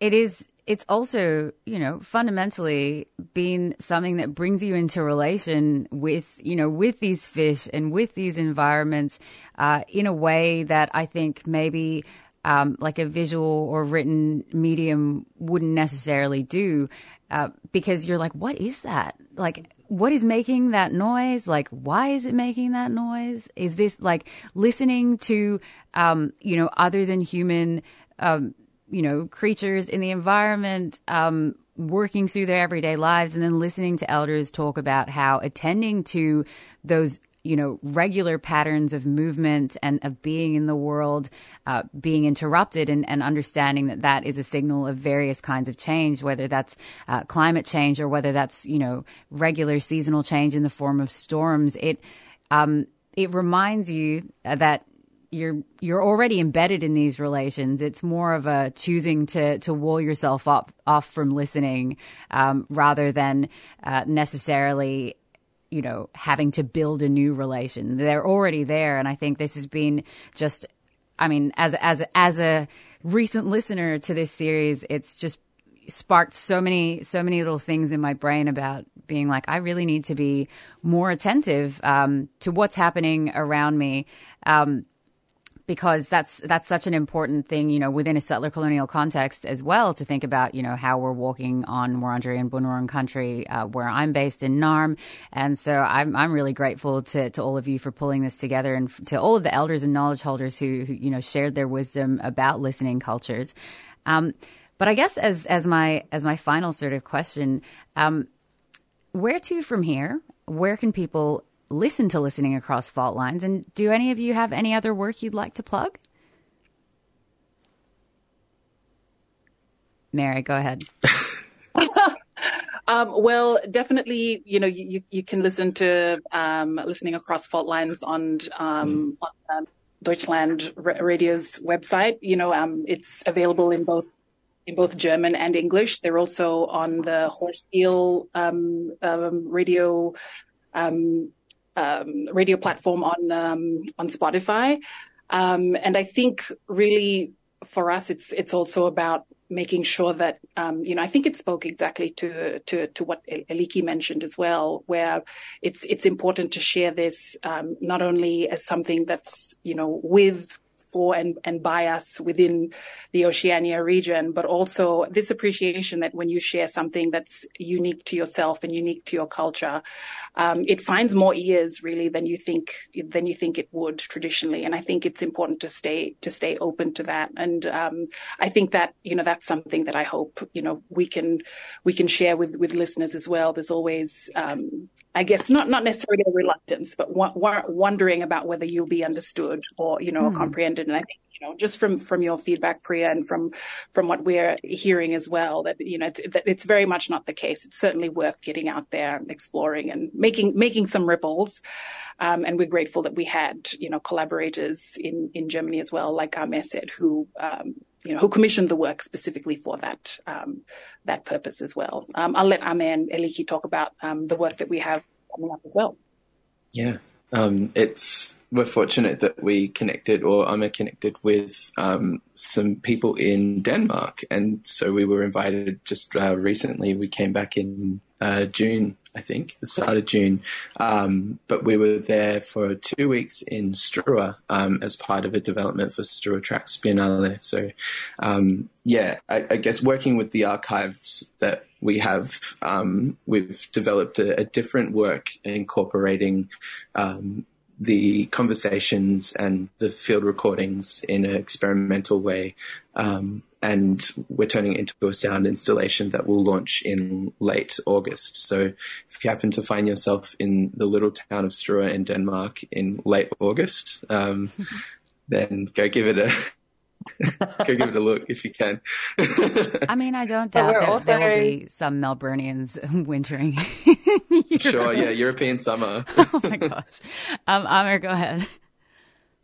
it is it's also, you know, fundamentally been something that brings you into relation with, you know, with these fish and with these environments uh, in a way that I think maybe um, like a visual or written medium wouldn't necessarily do uh, because you're like, what is that? Like, what is making that noise? Like, why is it making that noise? Is this like listening to, um, you know, other than human, um, you know, creatures in the environment, um, working through their everyday lives and then listening to elders talk about how attending to those you know regular patterns of movement and of being in the world uh, being interrupted and, and, understanding that that is a signal of various kinds of change whether that's uh, climate change or whether that's you know regular seasonal change in the form of storms. It um, it reminds you that you're you're already embedded in these relations. It's more of a choosing to to wall yourself up off from listening, um, rather than uh, necessarily, you know, having to build a new relation. They're already there, and I think this has been just. I mean, as as as a recent listener to this series, it's just sparked so many so many little things in my brain about being like I really need to be more attentive um, to what's happening around me. Um, because that's that's such an important thing, you know, within a settler colonial context as well to think about, you know, how we're walking on Wurundjeri and Bunurong country, uh, where I'm based in Narrm, and so I'm I'm really grateful to to all of you for pulling this together and to all of the elders and knowledge holders who, who you know shared their wisdom about listening cultures. Um, but I guess as as my as my final sort of question, um, where to from here? Where can people listen to Listening Across Fault Lines. And do any of you have any other work you'd like to plug? Mere, go ahead. <laughs> um, well, definitely, you know, you, you can listen to um, Listening Across Fault Lines on, um, mm. on um, Deutschland Radio's website. You know, um, it's available in both in both German and English. They're also on the Hörspiel um, um, radio um, radio platform on um, on Spotify. Um, and I think really for us, it's it's also about making sure that um, you know I think it spoke exactly to to to what Eliki mentioned as well, where it's it's important to share this um, not only as something that's you know with for and, and by us within the Oceania region, but also this appreciation that when you share something that's unique to yourself and unique to your culture, um, it finds more ears really than you think than you think it would traditionally. And I think it's important to stay to stay open to that. And um, I think that you know that's something that I hope you know we can we can share with with listeners as well. There's always um, I guess not not necessarily a reluctance, but wondering about whether you'll be understood or you know mm. or comprehended. And I think you know just from from your feedback, Priya, and from from what we're hearing as well, that you know it's, that it's very much not the case. It's certainly worth getting out there, and exploring, and making making some ripples. Um, and we're grateful that we had you know collaborators in in Germany as well, like Amer said, who um, you know, who commissioned the work specifically for that um, that purpose as well. Um, I'll let Amer and Eliki talk about um, the work that we have coming up as well. Yeah, um, it's we're fortunate that we connected, or I'm connected with um, some people in Denmark, and so we were invited just uh, recently. We came back in uh, June I think, the start of June. Um, but we were there for two weeks in Struer um, as part of a development for Struer Tracks Biennale. So, um, yeah, I, I, guess working with the archives that we have, um, we've developed a, a, different work incorporating um, the conversations and the field recordings in an experimental way. Um, and we're turning it into a sound installation that will launch in late August. So if you happen to find yourself in the little town of Struer in Denmark in late August, um, <laughs> then go give it a <laughs> Go give it a look if you can. <laughs> I mean, I don't doubt we're there, also- there will be some Melburnians wintering. sure, yeah, European summer. oh my gosh. Um, Amir, go ahead.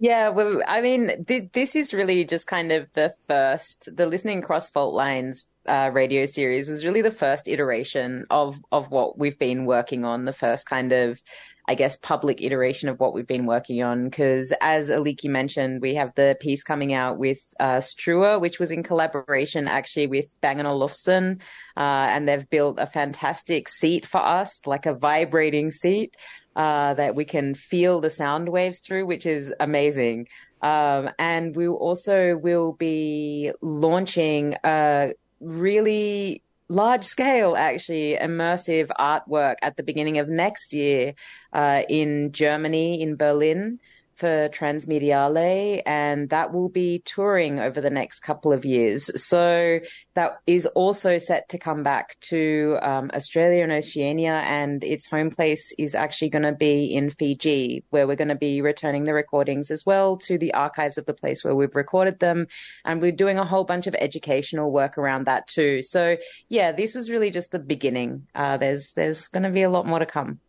Yeah, well, I mean, th- this is really just kind of the first, the Listening Across Fault Lines uh, radio series was really the first iteration of, of what we've been working on, the first kind of, I guess, public iteration of what we've been working on. Because as Eliki mentioned, we have the piece coming out with uh, Struer, which was in collaboration actually with Bang & Olufsen. Uh, and they've built a fantastic seat for us, like a vibrating seat uh, that we can feel the sound waves through, which is amazing. Um, and we also will be launching a really large scale, actually, immersive artwork at the beginning of next year uh, in Germany, in Berlin. For Transmediale, and that will be touring over the next couple of years. So that is also set to come back to um, Australia and Oceania, and its home place is actually going to be in Fiji, where we're going to be returning the recordings as well to the archives of the place where we've recorded them, and we're doing a whole bunch of educational work around that too. So yeah, this was really just the beginning. Uh, there's there's going to be a lot more to come.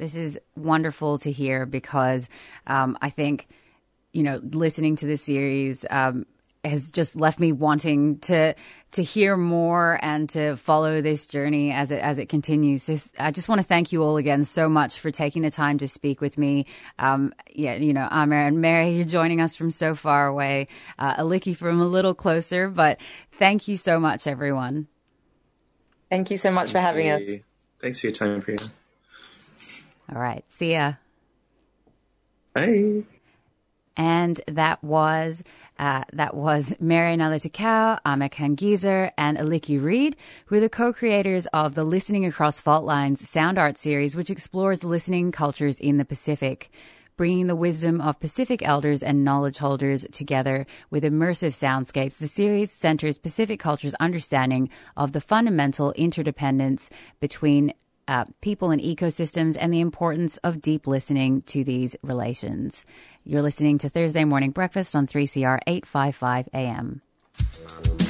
This is wonderful to hear because um, I think, you know, listening to this series um, has just left me wanting to to hear more and to follow this journey as it as it continues. So th- I just want to thank you all again so much for taking the time to speak with me. Um, yeah, you know, Amir and Mere, you're joining us from so far away. Uh, Eliki from a little closer, but thank you so much, everyone. Thank you so much for having us. Thanks for your time, Priya. All right, see ya. Bye. And that was uh, that was Mere Nailatikau, AM Kanngieser, and Eliki Reade, who are the co-creators of the Listening Across Fault Lines sound art series, which explores listening cultures in the Pacific. Bringing the wisdom of Pacific elders and knowledge holders together with immersive soundscapes, the series centers Pacific culture's understanding of the fundamental interdependence between uh, people and ecosystems and the importance of deep listening to these relations. You're listening to Thursday Morning Breakfast on 3CR 855 AM.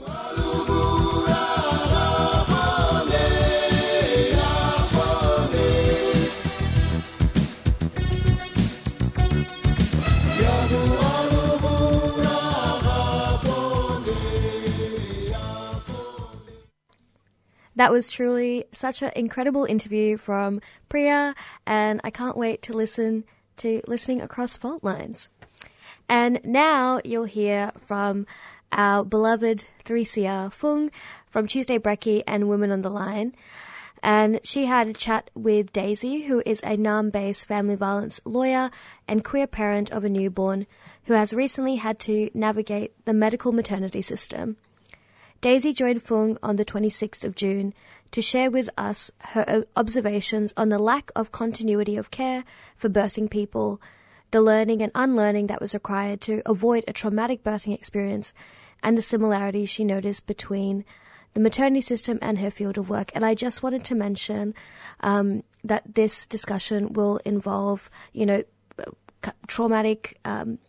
That was truly such an incredible interview from Priya, and I can't wait to listen to listening across fault lines. And now you'll hear from our beloved 3CR Phuong from Tuesday Brekkie and Women on the Line. And she had a chat with Daisy, who is a Narrm based family violence lawyer and queer parent of a newborn who has recently had to navigate the medical maternity system. Daisy joined Phuong on the 26th of June to share with us her observations on the lack of continuity of care for birthing people, the learning and unlearning that was required to avoid a traumatic birthing experience, and the similarities she noticed between the maternity system and her field of work. And I just wanted to mention um, that this discussion will involve, you know, traumatic um,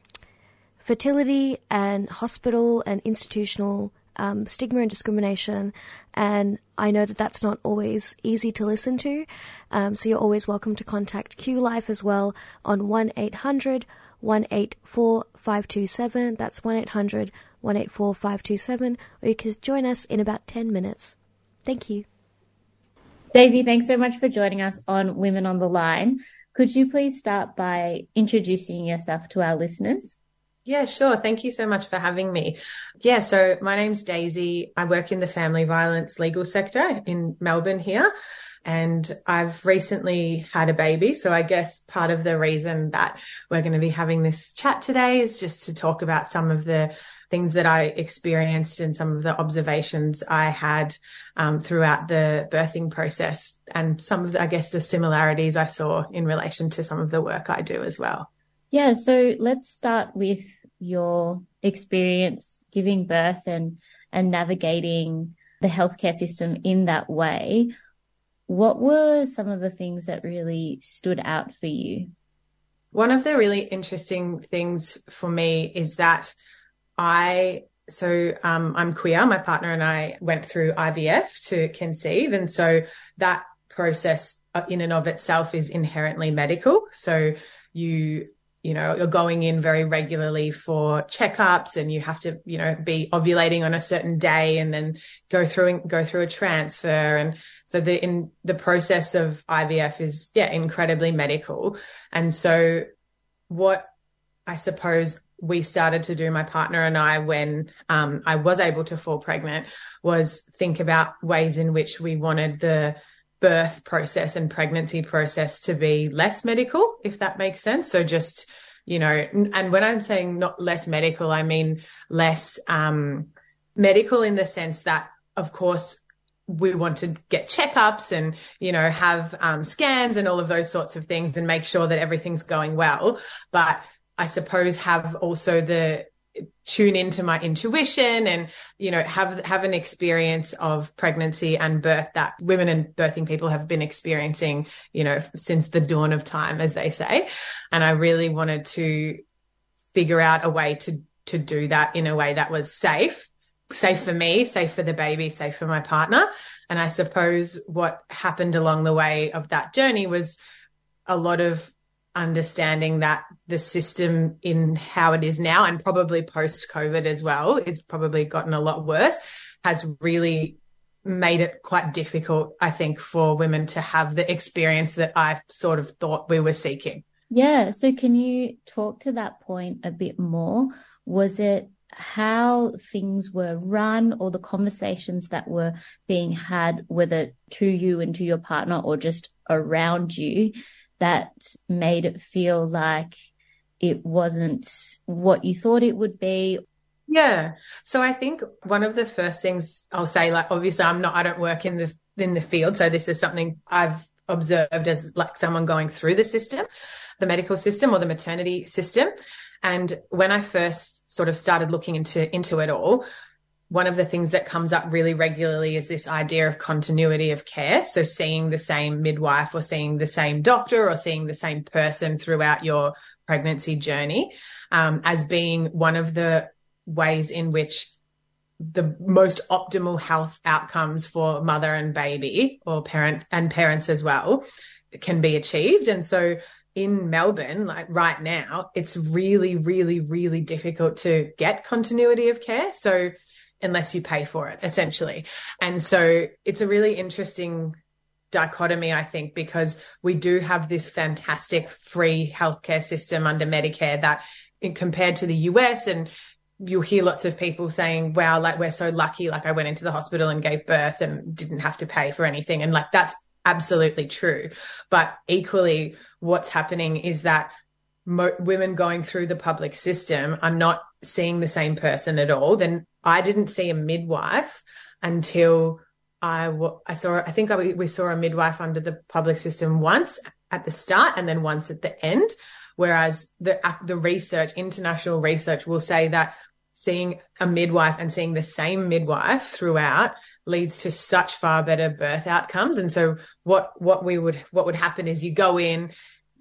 fertility and hospital and institutional um, stigma and discrimination. And I know that that's not always easy to listen to. Um, so you're always welcome to contact Q Life as well on 1 800 184 527. That's 1 800 184 527. Or you can join us in about 10 minutes. Thank you. Daisy, thanks so much for joining us on Women on the Line. Could you please start by introducing yourself to our listeners? Yeah, sure. Thank you so much for having me. Yeah, so my name's Daisy. I work in the family violence legal sector in Melbourne here. And I've recently had a baby. So I guess part of the reason that we're going to be having this chat today is just to talk about some of the things that I experienced and some of the observations I had um, throughout the birthing process and some of the, I guess the similarities I saw in relation to some of the work I do as well. Yeah, so let's start with your experience giving birth and and navigating the healthcare system in that way. What were some of the things that really stood out for you? One of the really interesting things for me is that I so um, I'm queer. My partner and I went through IVF to conceive, and so that process uh, in and of itself is inherently medical. So you you know you're going in very regularly for checkups, and you have to you know be ovulating on a certain day, and then go through and go through a transfer, and so the in the process of IVF is yeah incredibly medical, and so what I suppose we started to do, my partner and I, when um, I was able to fall pregnant, was think about ways in which we wanted the birth process and pregnancy process to be less medical, if that makes sense. So just, you know, and when I'm saying not less medical, I mean less um, medical in the sense that, of course, we want to get checkups and you know have um, scans and all of those sorts of things and make sure that everything's going well but I suppose have also the tune into my intuition and you know have have an experience of pregnancy and birth that women and birthing people have been experiencing you know since the dawn of time as they say. And I really wanted to figure out a way to to do that in a way that was safe safe for me safe for the baby safe for my partner. And I suppose what happened along the way of that journey was a lot of understanding that the system in how it is now and probably post COVID as well, it's probably gotten a lot worse, has really made it quite difficult, I think, for women to have the experience that I sort of thought we were seeking. Yeah. So can you talk to that point a bit more? Was it how things were run or the conversations that were being had, whether to you and to your partner or just around you that made it feel like it wasn't what you thought it would be? Yeah. So I think one of the first things I'll say, like, obviously I'm not, I don't work in the, in the field. So this is something I've observed as like someone going through the system, the medical system or the maternity system. And when I first sort of started looking into, into it all, one of the things that comes up really regularly is this idea of continuity of care. So seeing the same midwife or seeing the same doctor or seeing the same person throughout your pregnancy journey um, as being one of the ways in which the most optimal health outcomes for mother and baby or parent and parents as well can be achieved. And so in Melbourne, like right now, it's really, really, really difficult to get continuity of care. So unless you pay for it, essentially. And so it's a really interesting dichotomy, I think, because we do have this fantastic free healthcare system under Medicare that compared to the US and you'll hear lots of people saying, wow, like we're so lucky. Like I went into the hospital and gave birth and didn't have to pay for anything. And like that's absolutely true. But equally, what's happening is that mo- women going through the public system are not seeing the same person at all. Then I didn't see a midwife until I, w- I saw, I think I, we saw a midwife under the public system once at the start and then once at the end. Whereas the, the research, international research will say that seeing a midwife and seeing the same midwife throughout leads to such far better birth outcomes. And so what, what we would, what would happen is you go in,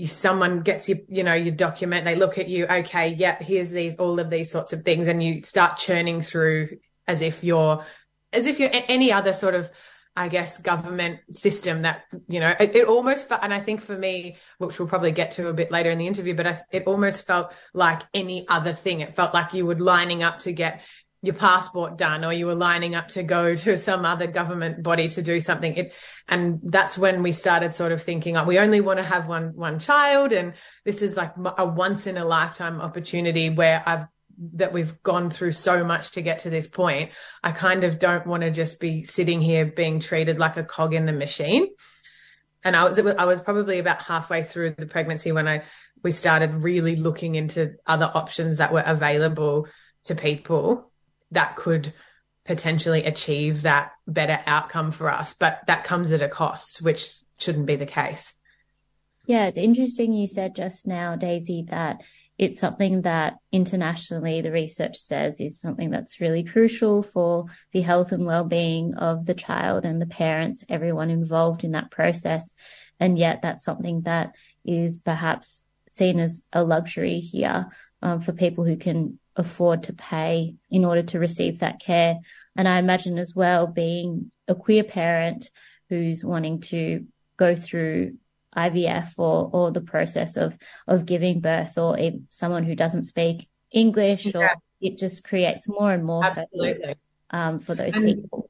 someone gets your, you know, your document, they look at you, okay, yep, here's these, all of these sorts of things. And you start churning through as if you're, as if you're any other sort of, I guess, government system that, you know, it, it almost felt, and I think for me, which we'll probably get to a bit later in the interview, but I, it almost felt like any other thing. It felt like you were lining up to get your passport done or you were lining up to go to some other government body to do something. It and that's when we started sort of thinking oh, we only want to have one one child. And this is like a once in a lifetime opportunity where I've that we've gone through so much to get to this point. I kind of don't want to just be sitting here being treated like a cog in the machine. And I was I was probably about halfway through the pregnancy when I we started really looking into other options that were available to people that could potentially achieve that better outcome for us. But that comes at a cost, which shouldn't be the case. Yeah, it's interesting you said just now, Daisy, that it's something that internationally the research says is something that's really crucial for the health and well-being of the child and the parents, everyone involved in that process. And yet that's something that is perhaps seen as a luxury here um, for people who can afford to pay in order to receive that care. And I imagine as well being a queer parent who's wanting to go through IVF or or the process of of giving birth or someone who doesn't speak English or it just creates more and more absolutely um, for those and, people.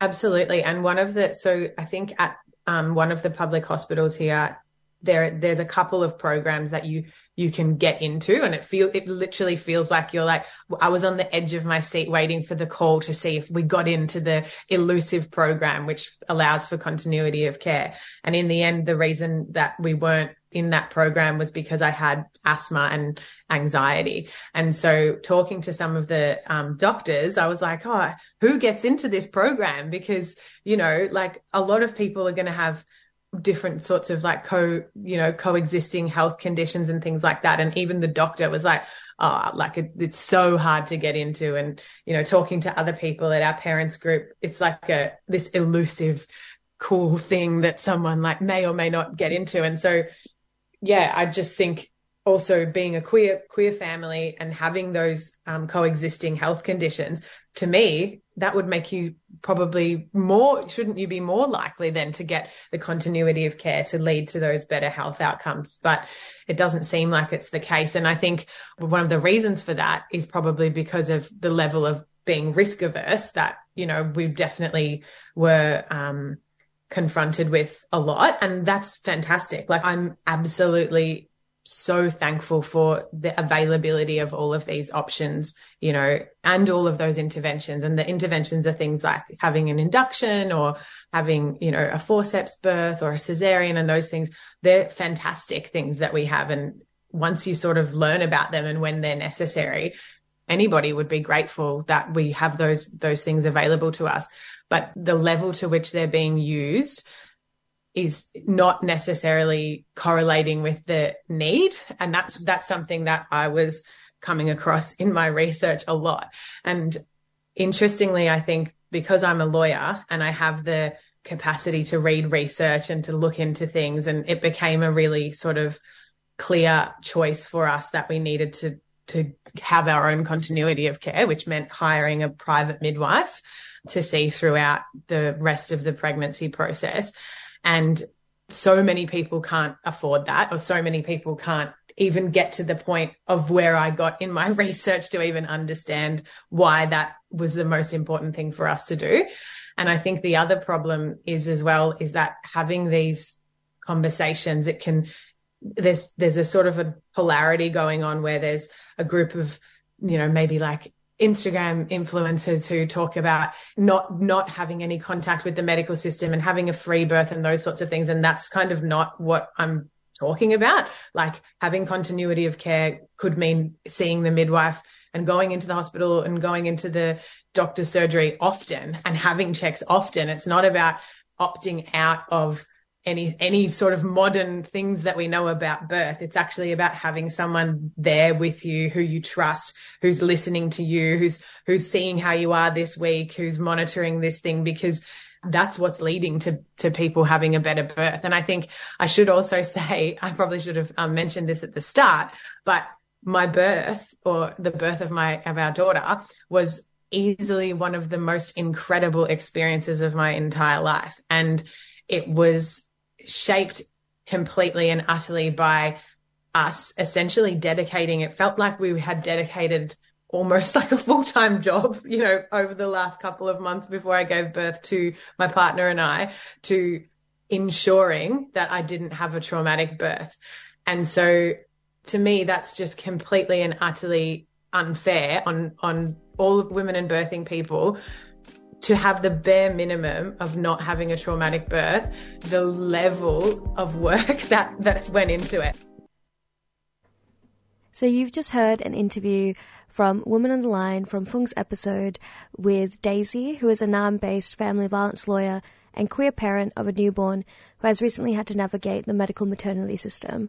Absolutely, and one of the so I think at um, one of the public hospitals here there there's a couple of programs that you you can get into and it feel it literally feels like you're like I was on the edge of my seat waiting for the call to see if we got into the elusive program which allows for continuity of care and in the end the reason that we weren't in that program was because I had asthma and anxiety. And so talking to some of the um, doctors, I was like, oh, who gets into this program? Because, you know, like a lot of people are going to have different sorts of like co you know coexisting health conditions and things like that. And even the doctor was like oh like it, it's so hard to get into. And you know talking to other people at our parents group it's like a this elusive cool thing that someone like may or may not get into. And so yeah i just think also being a queer queer family and having those um, coexisting health conditions to me that would make you probably more shouldn't you be more likely then to get the continuity of care to lead to those better health outcomes? But it doesn't seem like it's the case. And i think one of the reasons for that is probably because of the level of being risk averse that you know we definitely were um, confronted with a lot. And that's fantastic. Like i'm absolutely so thankful for the availability of all of these options, you know, and all of those interventions. And the interventions are things like having an induction or having, you know, a forceps birth or a cesarean and those things. They're fantastic things that we have. And once you sort of learn about them and when they're necessary, anybody would be grateful that we have those, those things available to us. But the level to which they're being used, is not necessarily correlating with the need. And that's, that's something that I was coming across in my research a lot. And interestingly, I think because I'm a lawyer and I have the capacity to read research and to look into things, and it became a really sort of clear choice for us that we needed to, to have our own continuity of care, which meant hiring a private midwife to see throughout the rest of the pregnancy process. And so many people can't afford that, or so many people can't even get to the point of where I got in my <laughs> research to even understand why that was the most important thing for us to do. And I think the other problem is as well is that having these conversations, it can, there's, there's a sort of a polarity going on where there's a group of, you know, maybe like Instagram influencers who talk about not not having any contact with the medical system and having a free birth and those sorts of things. And that's kind of not what I'm talking about. Like having continuity of care could mean seeing the midwife and going into the hospital and going into the doctor's surgery often and having checks often. It's not about opting out of any any sort of modern things that we know about birth. It's actually about having someone there with you who you trust who's listening to you who's who's seeing how you are this week who's monitoring this thing because that's what's leading to to people having a better birth. And i think i should also <laughs> say i probably should have um, mentioned this at the start but my birth or the birth of my of our daughter was easily one of the most incredible experiences of my entire life. And it was shaped completely and utterly by us essentially dedicating it felt like we had dedicated almost <laughs> like a full-time job you know over the last couple of months before I gave birth to my partner and I to ensuring that I didn't have a traumatic birth. And so to me that's just completely and utterly unfair on on all women and birthing people to have the bare minimum of not having a traumatic birth, the level of work <laughs> that, that went into it. So you've just heard an interview from Woman on the Line from Phuong's episode with Daisy, who is a Narrm-based family violence lawyer and queer parent of a newborn who has recently had to navigate the medical maternity system.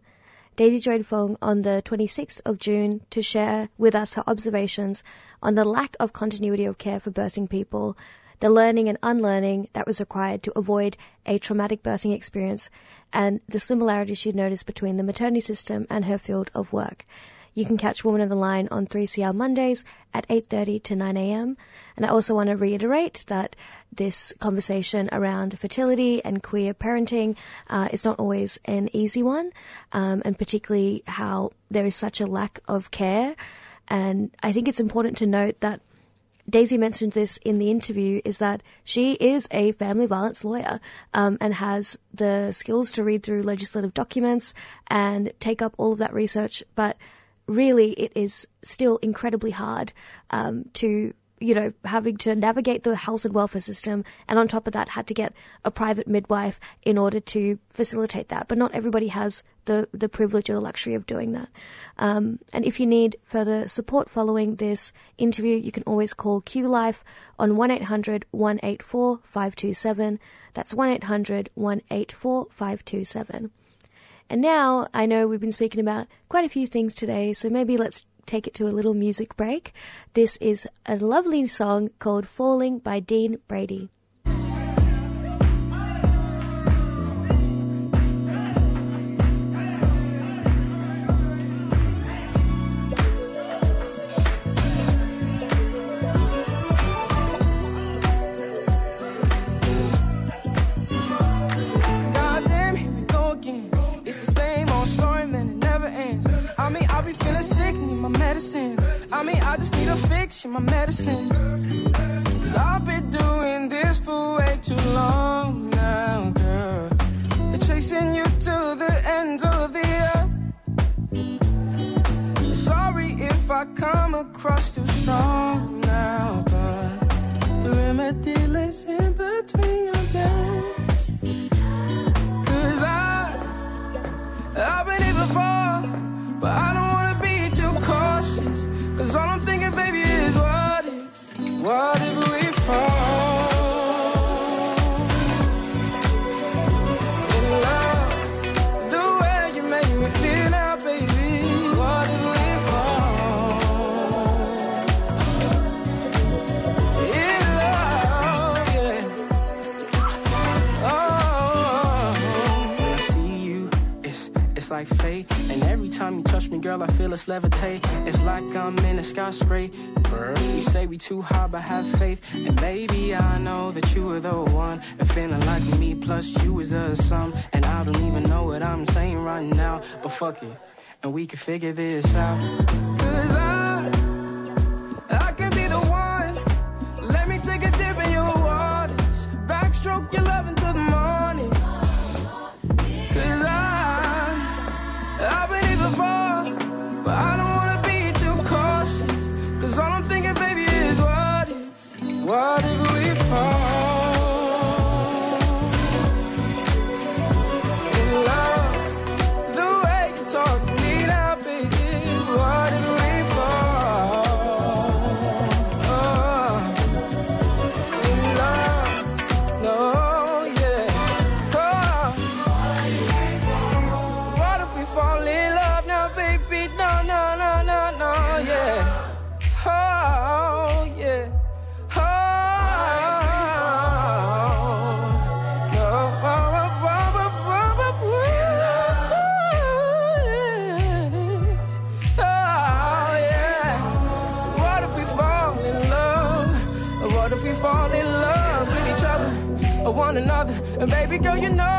Daisy joined Phuong on the 26th of June to share with us her observations on the lack of continuity of care for birthing people, the learning and unlearning that was required to avoid a traumatic birthing experience, and the similarities she noticed between the maternity system and her field of work. You can catch Woman on the Line on 3CR Mondays at 8.30 to 9am. And I also want to reiterate that this conversation around fertility and queer parenting uh, is not always an easy one, um, and particularly how there is such a lack of care. And I think it's important to note that Daisy mentioned this in the interview is that she is a family violence lawyer um, and has the skills to read through legislative documents and take up all of that research, but really it is still incredibly hard um, to you know having to navigate the health and welfare system and on top of that had to get a private midwife in order to facilitate that. But not everybody has the the privilege or the luxury of doing that. Um, and if you need further support following this interview you can always call QLife on 1-800-184-527 that's 1-800-184-527 and now I know we've been speaking about quite a few things today, so maybe let's take it to a little music break. This is a lovely song called Falling by Dean Brady. I mean, be feeling sick, need my medicine. I mean, I just need a fix my medicine. Cause I've been doing this for way too long now, girl. They're chasing you to the ends of the earth. Sorry if I come across too strong me, girl, I feel us levitate. It's like I'm in a skyscraper. You say we too high, but have faith. And baby, I know that you are the one. And feeling like me, plus you is a sum. And I don't even know what I'm saying right now. But fuck it, and we can figure this out. Girl, you know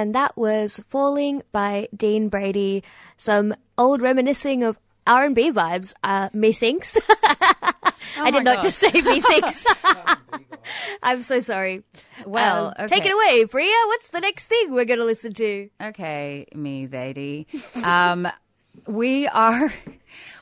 and that was Falling by Dean Brady. Some old reminiscing of R&B vibes, uh, methinks. <laughs> I did not just say methinks. <laughs> <laughs> I'm so sorry. Well, Um, take it away, Priya. What's the next thing we're going to listen to? Okay, me, lady. Um, we are.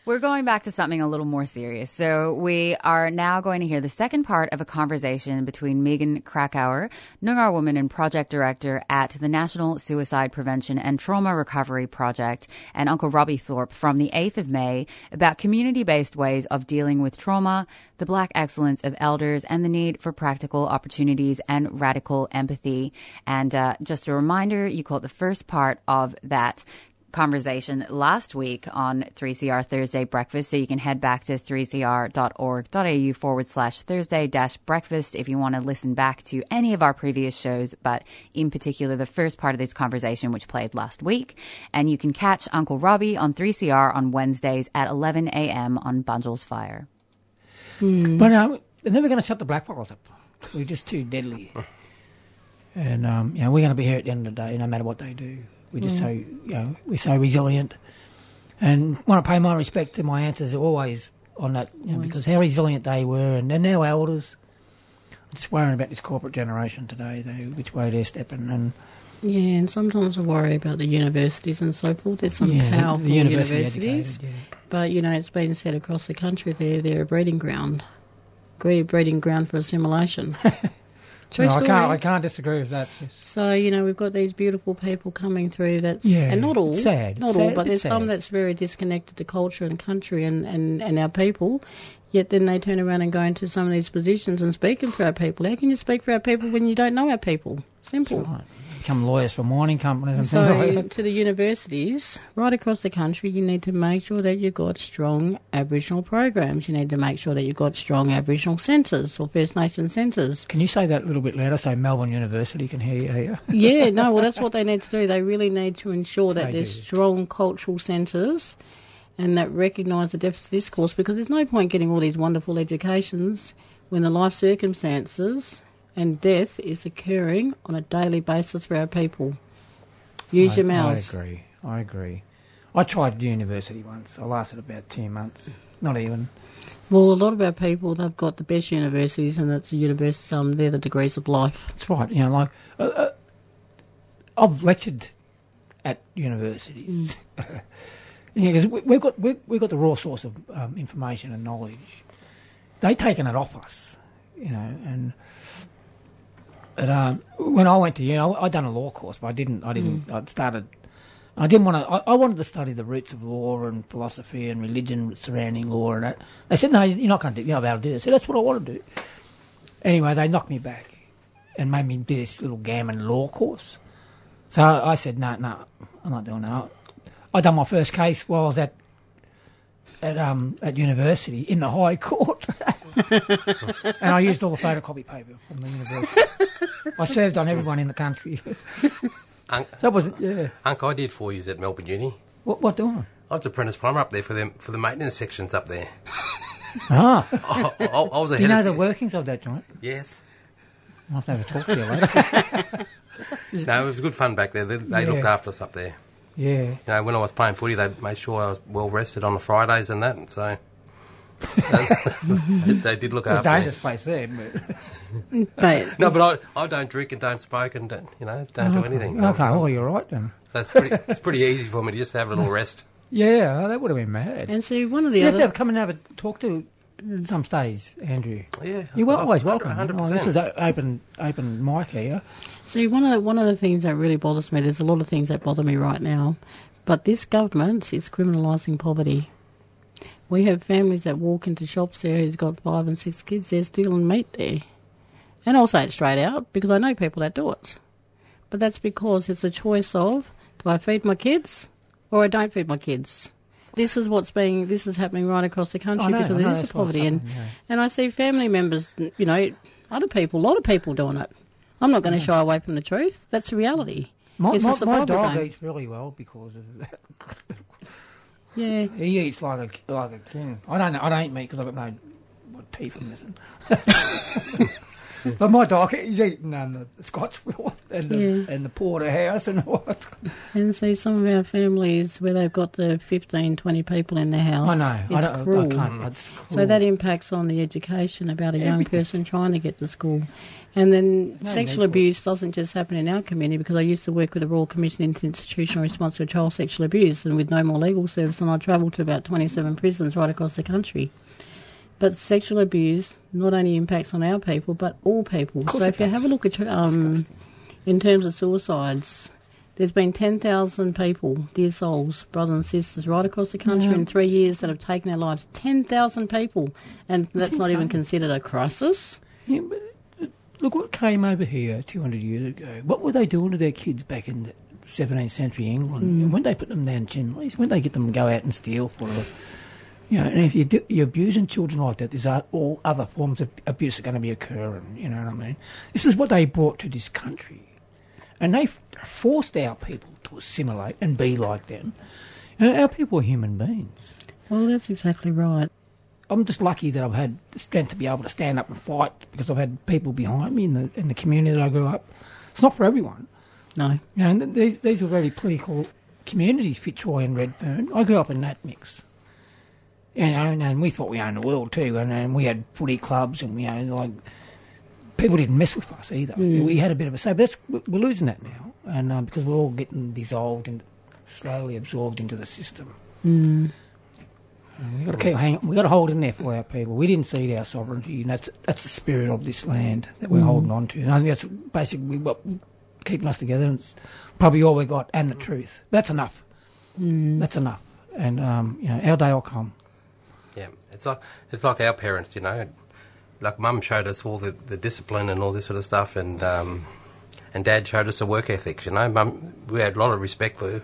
We're going back to something a little more serious. So we are now going to hear the second part of a conversation between Megan Krakouer, Noongar woman and project director at the National Suicide Prevention and Trauma Recovery Project, and Uncle Robbie Thorpe from the 8th of May about community-based ways of dealing with trauma, the black excellence of elders, and the need for practical opportunities and radical empathy. And uh, just a reminder, you caught the first part of that conversation last week on 3CR Thursday Breakfast. So you can head back to 3cr.org.au forward slash Thursday dash breakfast if you want to listen back to any of our previous shows, but in particular the first part of this conversation, which played last week. And you can catch Uncle Robbie on 3CR on Wednesdays at 11 a.m. on Bungel's Fire. But and then we're going to shut the black bottles up. We're just too deadly. <laughs> and, um, you know, we're going to be here at the end of the day, no matter what they do. We're just Mm. so, you know, we're so resilient. And want to pay my respect to my aunts always on that, you know, because how resilient they were. And they're now elders. I'm just worrying about this corporate generation today, they, which way they're stepping. And Yeah, and sometimes I worry about the universities and so forth. There's some Yeah, the- the powerful university universities, educated, but you know it's been said across the country they're they're a breeding ground, breeding ground for assimilation. <laughs> No, I can't, I can't disagree with that. So you know we've got these beautiful people coming through. That's Yeah, and not all, sad, not it's all, but there's some that's very disconnected to culture and country and, and, and our people. Yet then they turn around and go into some of these positions and speaking for our people. How can you speak for our people when you don't know our people? Simple. Become lawyers for mining companies and So, <laughs> things like that. to the universities right across the country, you need to make sure that you've got strong Aboriginal programs. You need to make sure that you've got strong Aboriginal centres or First Nation centres. Can you say that a little bit louder so Melbourne University can hear you? <laughs> Yeah, no, well, that's what they need to do. They really need to ensure that They there's do. strong cultural centres and that recognise the deficit discourse because there's no point getting all these wonderful educations when the life circumstances and death is occurring on a daily basis for our people. Use I, your mouths. I agree. I agree. I tried university once. I lasted about two months. Not even. Well, a lot of our people, they've got the best universities, and that's the universities. Um, they're the degrees of life. That's right. You know, like uh, uh, I've lectured at universities. Mm. <laughs> yeah, because we, we've got we, we've got the raw source of um, information and knowledge. They've taken it off us, you know. And but, um, when I went to uni, know, I'd done a law course, but I didn't. I didn't. Mm. I'd started. I didn't want to. I, I wanted to study the roots of law and philosophy and religion surrounding law and that. They said, "No, you're not going to do. You're not able to do this." I said, "That's what I want to do." Anyway, they knocked me back and made me do this little gammon law course. So I said, no, no, I'm not doing that. I done my first case while I was at at um at university in the High Court, <laughs> and I used all the photocopy paper from the university. I served on everyone in the country. Unc, <laughs> that was yeah. Unc, I did four years at Melbourne Uni. What what doing? I was apprentice plumber up there for them for the maintenance sections up there. Ah, <laughs> I, I, I was a Do you know of- the workings of that joint? Yes. I'll have to talk to you later. <laughs> No, it was good fun back there. They, they Yeah. looked after us up there. Yeah. You know, when I was playing footy, they made sure I was well rested on the Fridays and that. And So they, they did look It's a after dangerous me. place there, but <laughs> But No, but I, I don't drink and don't smoke and don't, you know don't do Okay. anything. Okay, well you're right then. So it's pretty it's pretty easy for me to just have a little rest. Yeah, oh, that would have been mad. And see, one of the you have other to have, come and have a talk to some stage, Andrew. Yeah, you're wel- I- always I- welcome. 100%. Oh, this is a open open mic here. See, one of the, one of the things that really bothers me. There's a lot of things that bother me right now, but this government is criminalising poverty. We have families that walk into shops there who's got five and six kids. They're stealing meat there, and I'll say it straight out because I know people that do it. But that's because it's a choice of do I feed my kids or I don't feed my kids. This is what's being. This is happening right across the country know, because it know, is the that's what's poverty, and yeah. and I see family members, you know, other people, a lot of people doing it. I'm not going to shy away from the truth. That's the reality. My, my, my dog game. eats really well because of that. <laughs> Yeah. He eats like a like a king. I don't know. I don't eat meat because I've got no what teeth I'm missing. <laughs> but my dog, he's eating um, the Scots. and the, Yeah. and the porterhouse and what. And see, some of our families where they've got the 15, 20 people in their house. I know. I It's don't- I cruel. can't- it's So that impacts on the education about a young person trying to get to school. And then No sexual abuse doesn't just happen in our community because I used to work with the Royal Commission into Institutional Response to Child Sexual Abuse and with No More Legal Service and I travelled to about 27 prisons right across the country. But sexual abuse not only impacts on our people but all people. So if you does. have a look at um, in terms of suicides, there's been 10,000 people, dear souls, brothers and sisters, right across the country Yeah. in three years that have taken their lives. 10,000 people. And that's not even considered a crisis. Yeah, but look what came over here 200 years ago. What were they doing to their kids back in the 17th century England? Mm. When they put them down chimneys, when they get them to go out and steal for a, you know, and if you do, you're abusing children like that, there's all other forms of abuse are going to be occurring. You know what I mean? This is what they brought to this country, and they forced our people to assimilate and be like them. Our people are human beings. Well, that's exactly right. I'm just lucky that I've had the strength to be able to stand up and fight because I've had people behind me in the in the community that I grew up. It's not for everyone. No. You know, and th- these these were very political communities, Fitzroy and Redfern. I grew up in that mix. You know, and, and we thought we owned the world too, and, and we had footy clubs, and you know, like people didn't mess with us either. Mm. We had a bit of a say, but that's, we're losing that now, and uh, because we're all getting dissolved and slowly absorbed into the system. Mm. We've got to keep hanging. We've got to hold in there for our people. We didn't cede our sovereignty, and that's that's the spirit of this land that we're Mm. holding on to. And I think that's basically what keeping us together. And it's probably all we got, and the truth. That's enough. Mm. That's enough. And um, you know, our day will come. Yeah, it's like it's like our parents, you know. Like Mum showed us all the, the discipline and all this sort of stuff, and um, and Dad showed us the work ethics. You know, Mum, we had a lot of respect for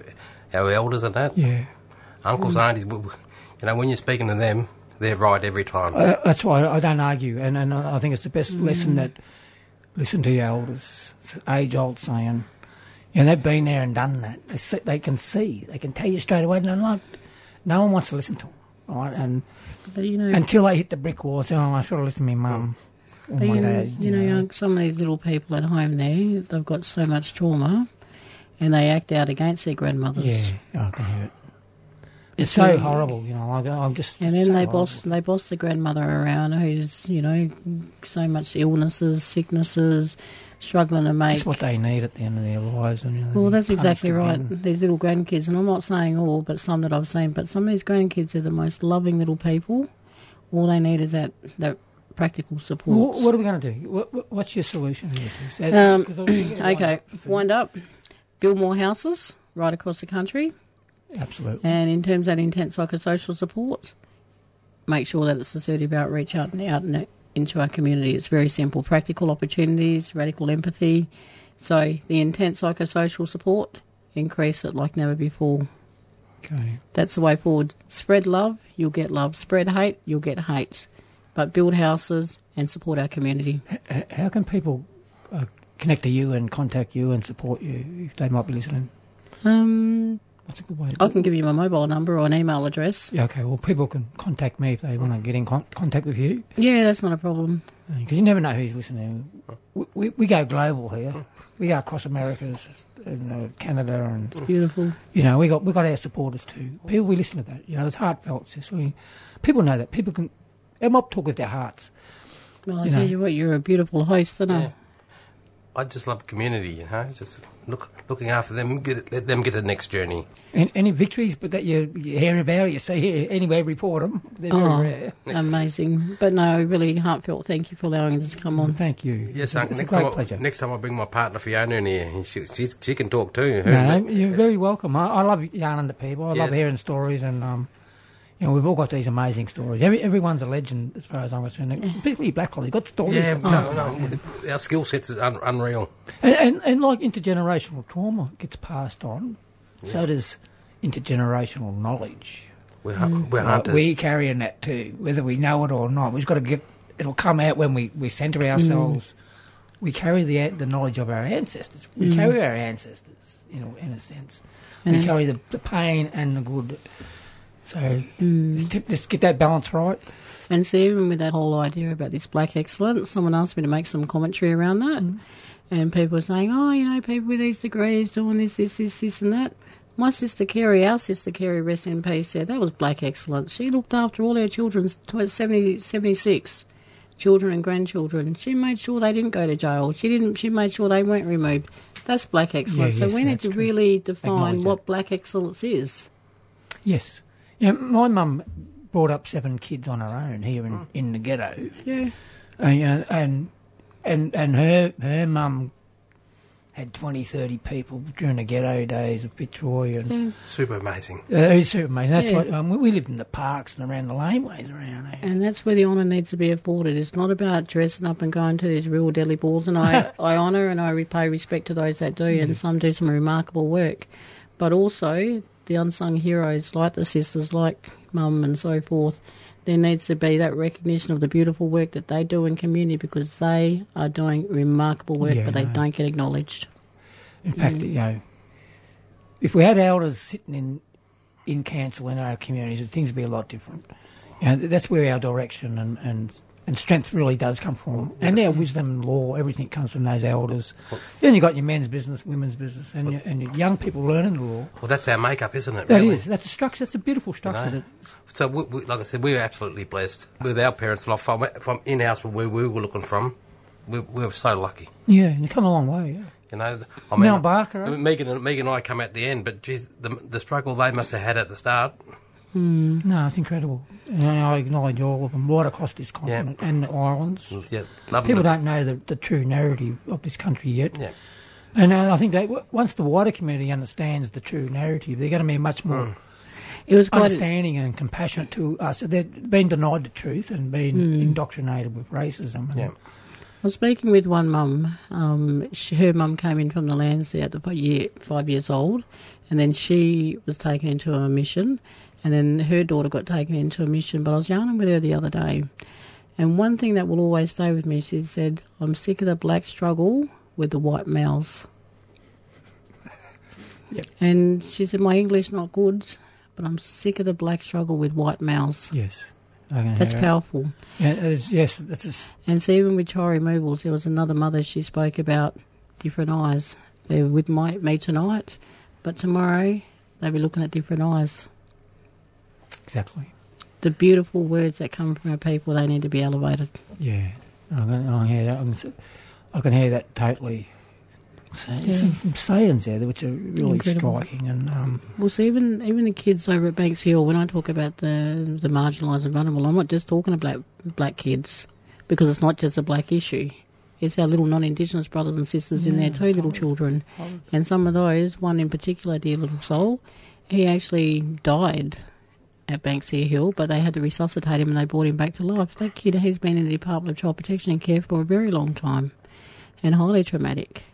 our elders and that. Yeah. Uncles, Mm. aunties, we- we- you know, when you're speaking to them, they're right every time. Uh, that's why I don't argue, and, and I think it's the best Mm. lesson that listen to your elders. It's an age-old saying. You know, they've been there and done that. They, see, they can see. They can tell you straight away. And like, no one wants to listen to them, right? And But you know, until they hit the brick wall, say, "Oh, I should have listened to my mum." But my you know, dad," you know, young, some of these little people at home there, they've got so much trauma, and they act out against their grandmothers. Yeah, I can hear it. It's so really- horrible, you know. Like, I'm just. And then so they horrible. boss they boss the grandmother around, who's you know so much illnesses, sicknesses, struggling to make. Just what they need at the end of their lives. And, you know, Well, that's exactly right. again. These little grandkids, and I'm not saying all, but some that I've seen, but some of these grandkids are the most loving little people. All they need is that that practical support. Well, what are we going to do? What, what- what's your solution to this? Is that- Um, 'cause I think <clears throat> you okay, wind up, build more houses right across the country. Absolutely. And in terms of that intense psychosocial support, make sure that it's assertive outreach out and out and into our community. It's very simple. Practical opportunities, radical empathy. So the intense psychosocial support, increase it like never before. Okay. That's the way forward. Spread love, you'll get love. Spread hate, you'll get hate. But build houses and support our community. How can people uh, connect to you and contact you and support you if they might be listening? Um, What's a good way? I can give you my mobile number or an email address. Yeah, okay. Well, people can contact me if they want to get in con- contact with you. Yeah, that's not a problem. Because you never know who's listening. We, we, we go global here. We go across Americas and uh, Canada and It's beautiful. You know, we got we got our supporters too. People we listen to that. You know, it's heartfelt. Sis. We, people know that. People can. They might talk with their hearts. Well, I You tell know. you what, you're a beautiful host, aren't I? I just love community, you know, just look looking after them, get let them get the next journey. Any, any victories, but that you, you hear about, you see here, anywhere report them. They're very Oh, rare. amazing. But no, really heartfelt thank you for allowing us to come on. Thank you. Yes, It's a- Uncle. it's a Next great time, I, pleasure. next time I bring my partner Fiona in here, she, she, she can talk too. Her- No, you're very welcome. I, I love yarning to people. I love hearing stories, and um, you know, we've all got these amazing stories. Every, everyone's a legend, as far as I'm concerned. Particularly Black Hole, they've got stories. Yeah, that- no, no, our skill sets is un- unreal. And, and, and like intergenerational trauma gets passed on, so does intergenerational knowledge. We're, hu- we're Like, hunters. we carrying that too, whether we know it or not. We've got to get. It'll come out when we, we centre ourselves. We carry the the knowledge of our ancestors. We Mm. carry our ancestors, you know, in a sense. We carry the, the pain and the good. So Mm. let's, tip, let's get that balance right. And so even with that whole idea about this black excellence, someone asked me to make some commentary around that. and people were saying, "Oh, you know, people with these degrees doing this, this, this, this, and that." My sister Kerry, our sister Kerry, rest in peace, said that was black excellence. She looked after all our children, tw- 70, 76 children and grandchildren. She made sure they didn't go to jail. She didn't. She made sure they weren't removed. That's black excellence. Yeah, so we need to true. really define what black excellence is. Yes. Yeah, my mum brought up seven kids on her own here in, in the ghetto. Yeah. Uh, you know, and and and her her mum had 20, 30 people during the ghetto days of Fitzroy, and Super amazing. uh, it was super amazing. That's Yeah. what um, we- we lived in the parks and around the laneways around there. And that's where the honour needs to be afforded. It's not about dressing up and going to these real deadly balls. And I, <laughs> I honour and I pay respect to those that do, Mm. and some do some remarkable work. But also the unsung heroes, like the sisters, like Mum and so forth. There needs to be that recognition of the beautiful work that they do in community because they are doing remarkable work, Yeah, but they no. don't get acknowledged. In fact, Mm. you know, if we had elders sitting in in council in our communities, things would be a lot different. You know, that's where our direction and, and and strength really does come from, and our wisdom and law, everything comes from those elders. Then you've got your men's business, women's business, and your, and your young people learning the law. Well, that's our makeup, isn't it? That really? is. That's a structure. That's a beautiful You structure. know? So, we, we, like I said, we were absolutely blessed with our parents. Like from, from in house where we were looking from, we, we were so lucky. yeah, and you come a long way. Yeah. You know, I Mel Barker, eh? Megan and Megan and I come at the end, but geez, the, the struggle they must have had at the start. No, it's incredible. And I acknowledge all of them right across this continent and the islands. Yeah, lovely. People don't know the, the true narrative of this country yet. Yeah. And uh, I think that once the wider community understands the true narrative, they're going to be much more Mm. It was quite a- understanding and compassionate to us. They've been denied the truth and been Mm. indoctrinated with racism. And Yeah. I was speaking with one mum. Um, she, her mum came in from the lands at the year, five years old, and then she was taken into a mission, and then her daughter got taken into a mission. But I was yarning with her the other day, and one thing that will always stay with me, she said, "I'm sick of the black struggle with the white males." <laughs> Yep. And she said, "My English not good, but I'm sick of the black struggle with white males." Yes. That's powerful. Yeah, is, yes, that's just, And so even with child removals, there was another mother, she spoke about different eyes. They're with my, me tonight, but tomorrow they'll be looking at different eyes. Exactly. The beautiful words that come from our people, they need to be elevated. Yeah. I can, I can hear that. I can, I can hear that totally. So, Yeah. Some, some sayings there which are really Incredible. striking and um, Well, so even even the kids over at Banksia Hill, when I talk about the the marginalised and vulnerable, I'm not just talking about black kids because it's not just a black issue. It's our little non-Indigenous brothers and sisters in Yeah, there too, little children, Horrible. and some of those, one in particular, dear little soul, he actually died at Banksia Hill, but they had to resuscitate him and they brought him back to life. That kid has been in the Department of Child Protection and Care for a very long time, and highly traumatic.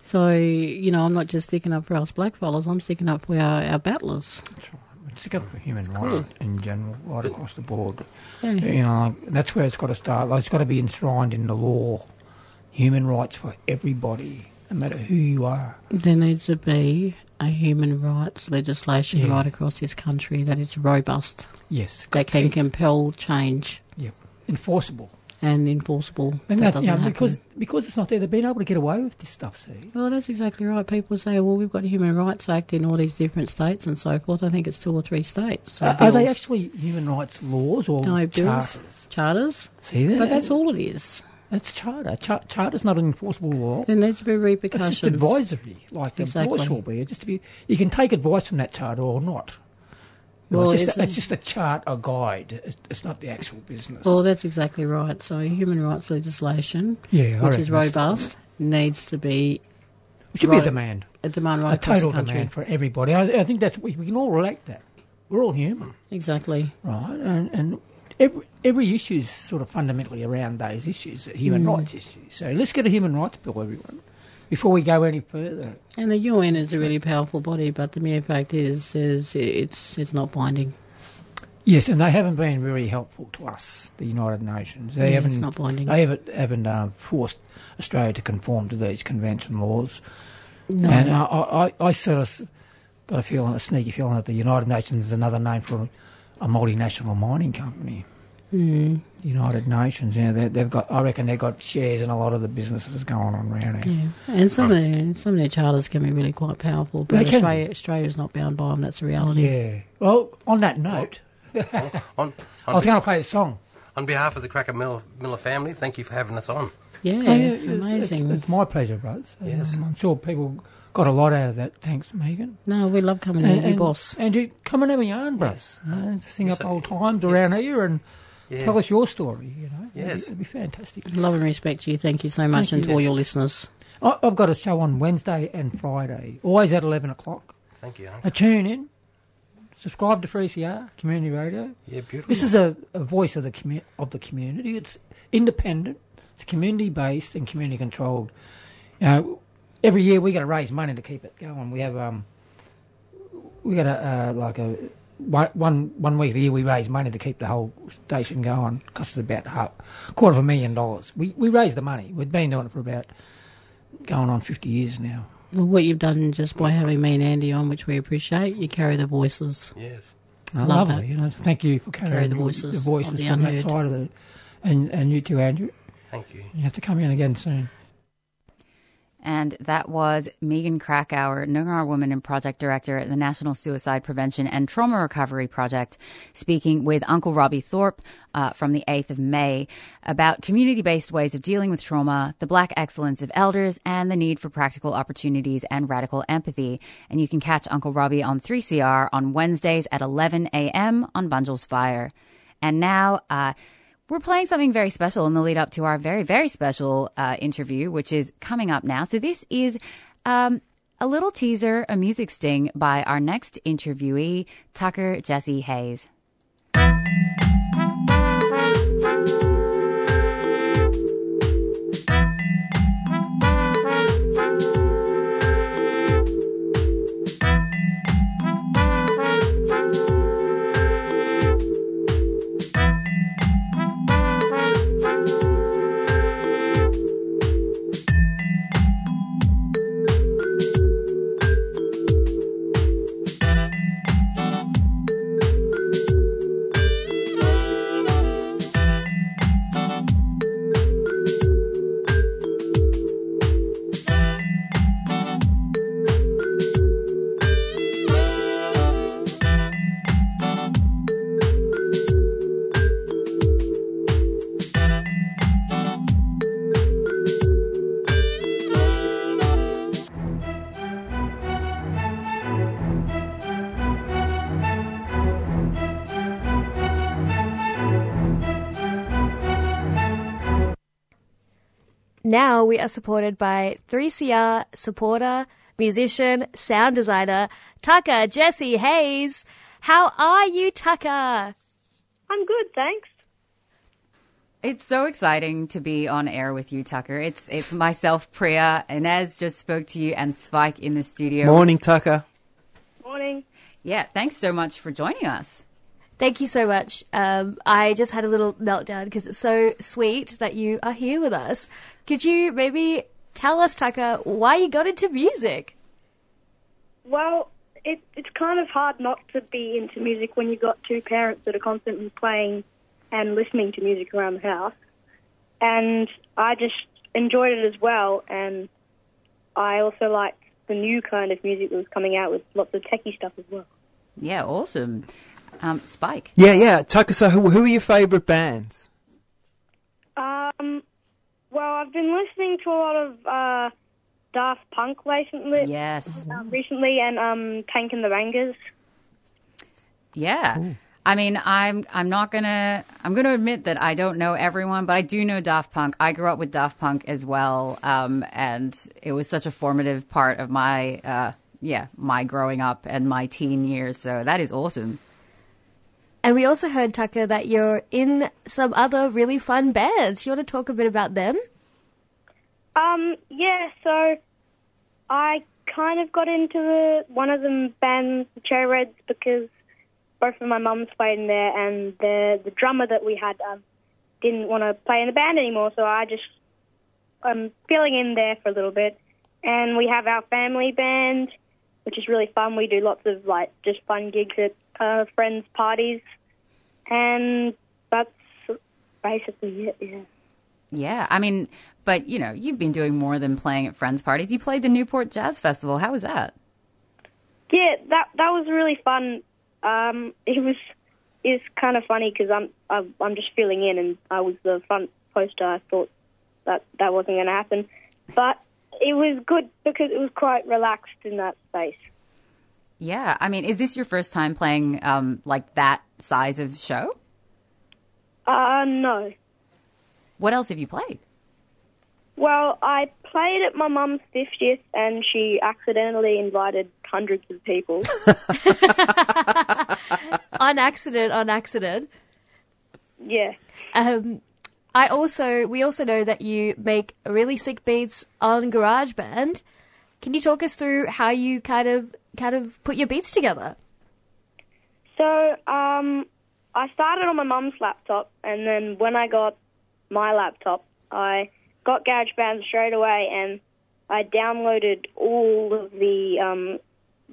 So, you know, I'm not just sticking up for us black fellas, I'm sticking up for our, our battlers. That's right. Stick up for human rights in general, right across the board. Yeah. You know, that's where it's got to start. Like, it's got to be enshrined in the law. Human rights for everybody, no matter who you are. There needs to be a human rights legislation Yeah. right across this country that is robust. Yes. That can compel change. Yep. Enforceable. And enforceable. And that that, doesn't you know, happen. because because it's not there, they've been able to get away with this stuff. See, Well, that's exactly right. People say, well, we've got a Human Rights Act in all these different states and so forth. I think it's two or three states. So are, are they actually human rights laws or No, bills, charters? charters. See there, But that's all it is. That's charter. Char- charter's not an enforceable law. There needs to be repercussions. It's just advisory, like the Exactly. voice will be. Just to be. You can take advice from that charter or not. Well, it's, just a, it's just a chart, a guide. It's, it's not the actual business. Well, that's exactly right. So, human rights legislation, Yeah, which is robust, needs to be. It should be a demand. A demand right a total the demand for everybody. I, I think that's we, we can all relate that. We're all human, Exactly. right? And, and every every issue is sort of fundamentally around those issues, human Mm. rights issues. So let's get a human rights bill, everyone, before we go any further. And the UN is a really powerful body, but the mere fact is, is it's it's not binding. Yes, and they haven't been very helpful to us, the United Nations. They Yeah, haven't. it's not binding. They haven't, haven't uh, forced Australia to conform to these convention laws. No. And I, I, I sort of got a feeling, a sneaky feeling, that the United Nations is another name for a multinational mining company. Mm. United Nations. You know, they, they've got. I reckon they've got shares in a lot of the businesses going on around here. Yeah, and some of their some of their charters can be really quite powerful, but They can. Australia Australia's not bound by them. That's the reality. Yeah. Well, on that note, <laughs> on, I was going to play a song. On behalf of the Cracker Miller, Miller family, thank you for having us on. Yeah, Oh, it's- amazing. It's, it's my pleasure, brothers. Yes. Um, I'm sure people got a lot out of that. Thanks, Megan. No, we love coming in, you boss. And you come and have a yarn, bros. You know, sing up old times around here and Yeah. tell us your story. You know, It'd be- it'd be, fantastic. Love and respect to you. Thank you so much, Thank and you. to all your listeners. I, I've got a show on Wednesday and Friday, always at eleven o'clock. Thank you. A tune in. Subscribe to 3CR Community Radio. Yeah, beautiful. This is a, a voice of the commu- of the community. It's independent. It's community based and community controlled. You know, every year we got to raise money to keep it going. We have um, we got a uh, like a one one one week a year we raise money to keep the whole station going. Costs us about half, quarter of a million dollars. We we raise the money. We've been doing it for about going on fifty years now. Well, what you've done just by having me and Andy on, which we appreciate, you carry the voices. Yes. Oh, Love lovely. that. You know, thank you for carrying Carry the the voices the voices of the from that side of the, and and you too, Andrew. Thank you. You have to come in again soon. And that was Megan Krakouer, Noongar Woman and Project Director at the National Suicide Prevention and Trauma Recovery Project, speaking with Uncle Robbie Thorpe uh, from the 8th of May about community based ways of dealing with trauma, the black excellence of elders, and the need for practical opportunities and radical empathy. And you can catch Uncle Robbie on 3CR on Wednesdays at 11 a.m. on Bungel's Fire. And now, uh, we're playing something very special in the lead up to our very, very special uh, interview, which is coming up now. So, this is um, a little teaser, a music sting by our next interviewee, Tucker Jesse Hayes. Now we are supported by 3CR supporter, musician, sound designer, Tucker Jesse Hayes. How are you, Tucker? I'm good, thanks. It's so exciting to be on air with you, Tucker. It's it's myself, Priya. Inez just spoke to you, and Spike in the studio. Morning, Tucker. Morning. Yeah, thanks so much for joining us. Thank you so much. Um, I just had a little meltdown because it's so sweet that you are here with us. Could you maybe tell us, Tucker, why you got into music? Well, it, it's kind of hard not to be into music when you've got two parents that are constantly playing and listening to music around the house. And I just enjoyed it as well. And I also like the new kind of music that was coming out with lots of techie stuff as well. Yeah, awesome. Um, Spike. Yeah, yeah. Tucker, so who, who are your favourite bands? Um, well, I've been listening to a lot of uh, Daft Punk recently. Yes. Uh, recently, and um, Tank and the Bangas. Yeah. I mean, I'm I'm not gonna I'm gonna admit that I don't know everyone, but I do know Daft Punk. I grew up with Daft Punk as well, um, and it was such a formative part of my uh, yeah my growing up and my teen years. So that is awesome. And we also heard, Tucker, that you're in some other really fun bands. You want to talk a bit about them? Um, yeah, so I kind of got into the one of them bands, the Cherry Reds, because both of my mums played in there, and the the drummer that we had um, didn't want to play in the band anymore, so I just I'm filling in there for a little bit. And we have our family band, which is really fun. We do lots of like just fun gigs at uh, friends' parties, and that's basically it. Yeah. Yeah, I mean, but you know, you've been doing more than playing at friends' parties. You played the Newport Jazz Festival. How was that? Yeah, that that was really fun. Um, it was it's kind of funny because I'm I'm I'm just filling in, and I was the front poster. I thought that that wasn't going to happen, but it was good because it was quite relaxed in that space. Yeah, I mean, is this your first time playing um, like that size of show? Uh, no. What else have you played? Well, I played at my mum's 50th and she accidentally invited hundreds of people. <laughs> <laughs> on accident, on accident. yeah. Um, I also we also know that you make really sick beats on GarageBand. Can you talk us through how you kind of kind of put your beats together? So, um, I started on my mum's laptop and then when I got my laptop, I got GarageBand straight away and I downloaded all of the um,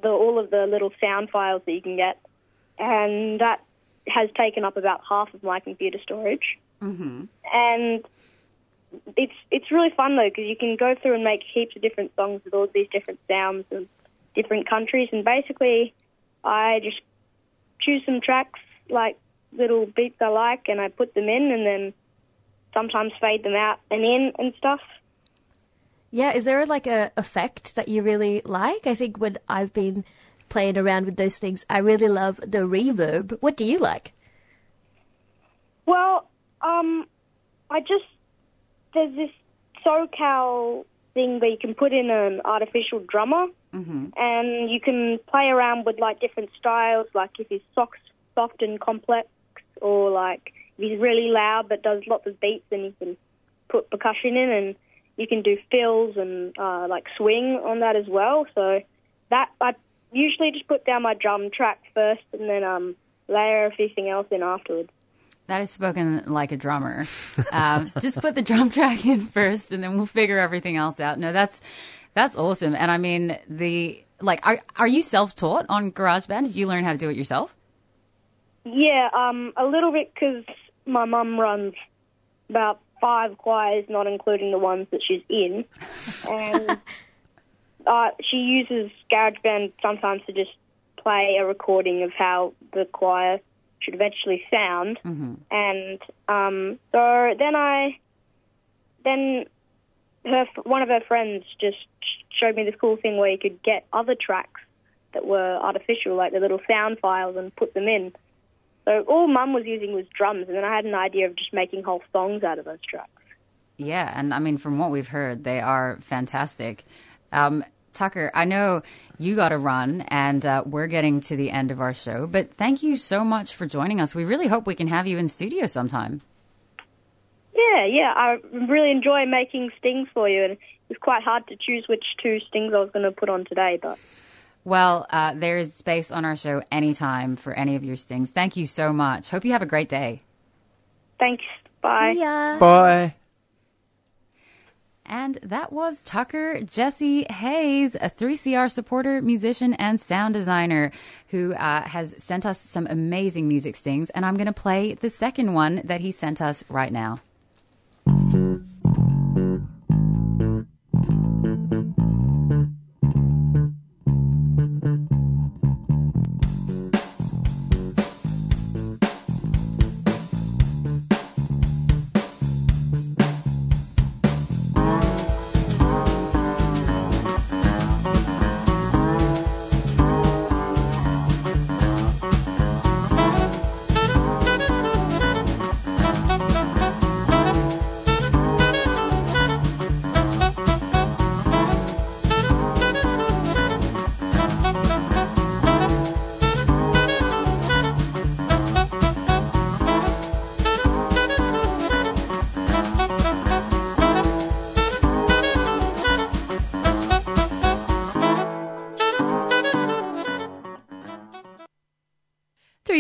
the all of the little sound files that you can get, and that has taken up about half of my computer storage. Mm-hmm. And it's it's really fun though because you can go through and make heaps of different songs with all these different sounds of different countries, and basically, I just choose some tracks like little beats I like, and I put them in, and then sometimes fade them out and in and stuff. Yeah, is there like a effect that you really like? I think when I've been playing around with those things, I really love the reverb. What do you like? Well, um, I just there's this SoCal thing where you can put in an artificial drummer, Mm-hmm. and you can play around with like different styles, like if he's soft, soft and complex, or like if he's really loud but does lots of beats, then you can put percussion in, and you can do fills and uh, like swing on that as well. So that I usually just put down my drum track first, and then um, layer everything else in afterwards. That is spoken like a drummer. <laughs> um, just put the drum track in first, and then we'll figure everything else out. No, that's that's awesome. And I mean, the like, are are you self taught on GarageBand? Did you learn how to do it yourself? Yeah, um, a little bit because my mum runs about five choirs, not including the ones that she's in, <laughs> and uh, she uses GarageBand sometimes to just play a recording of how the choir should eventually sound, Mm-hmm. and um, so then I, then her one of her friends just showed me this cool thing where you could get other tracks that were artificial, like the little sound files, and put them in. So all Mum was using was drums, and then I had an idea of just making whole songs out of those tracks. Yeah, and I mean, from what we've heard, they are fantastic. Um, Tucker, I know you got to run, and uh, we're getting to the end of our show. But thank you so much for joining us. We really hope we can have you in studio sometime. Yeah, yeah, I really enjoy making stings for you, and it was quite hard to choose which two stings I was going to put on today, but Well, uh, there is space on our show anytime for any of your stings. Thank you so much. Hope you have a great day. thanks. Bye. See ya. Bye. And that was Tucker Jesse Hayes, a 3CR supporter, musician, and sound designer who uh, has sent us some amazing music stings. And I'm going to play the second one that he sent us right now.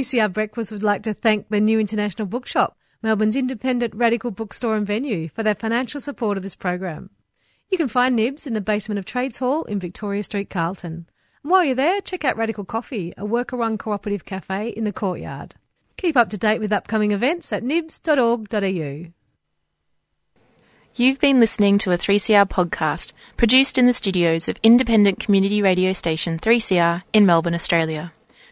Three CR Breakfast would like to thank the New International Bookshop, Melbourne's independent radical bookstore and venue, for their financial support of this program. You can find Nibs in the basement of Trades Hall in Victoria Street, Carlton. And while you're there, check out Radical Coffee, a worker-run cooperative cafe in the courtyard. Keep up to date with upcoming events at nibs.org.au. You've been listening to a 3CR podcast produced in the studios of independent community radio station 3CR in Melbourne, Australia.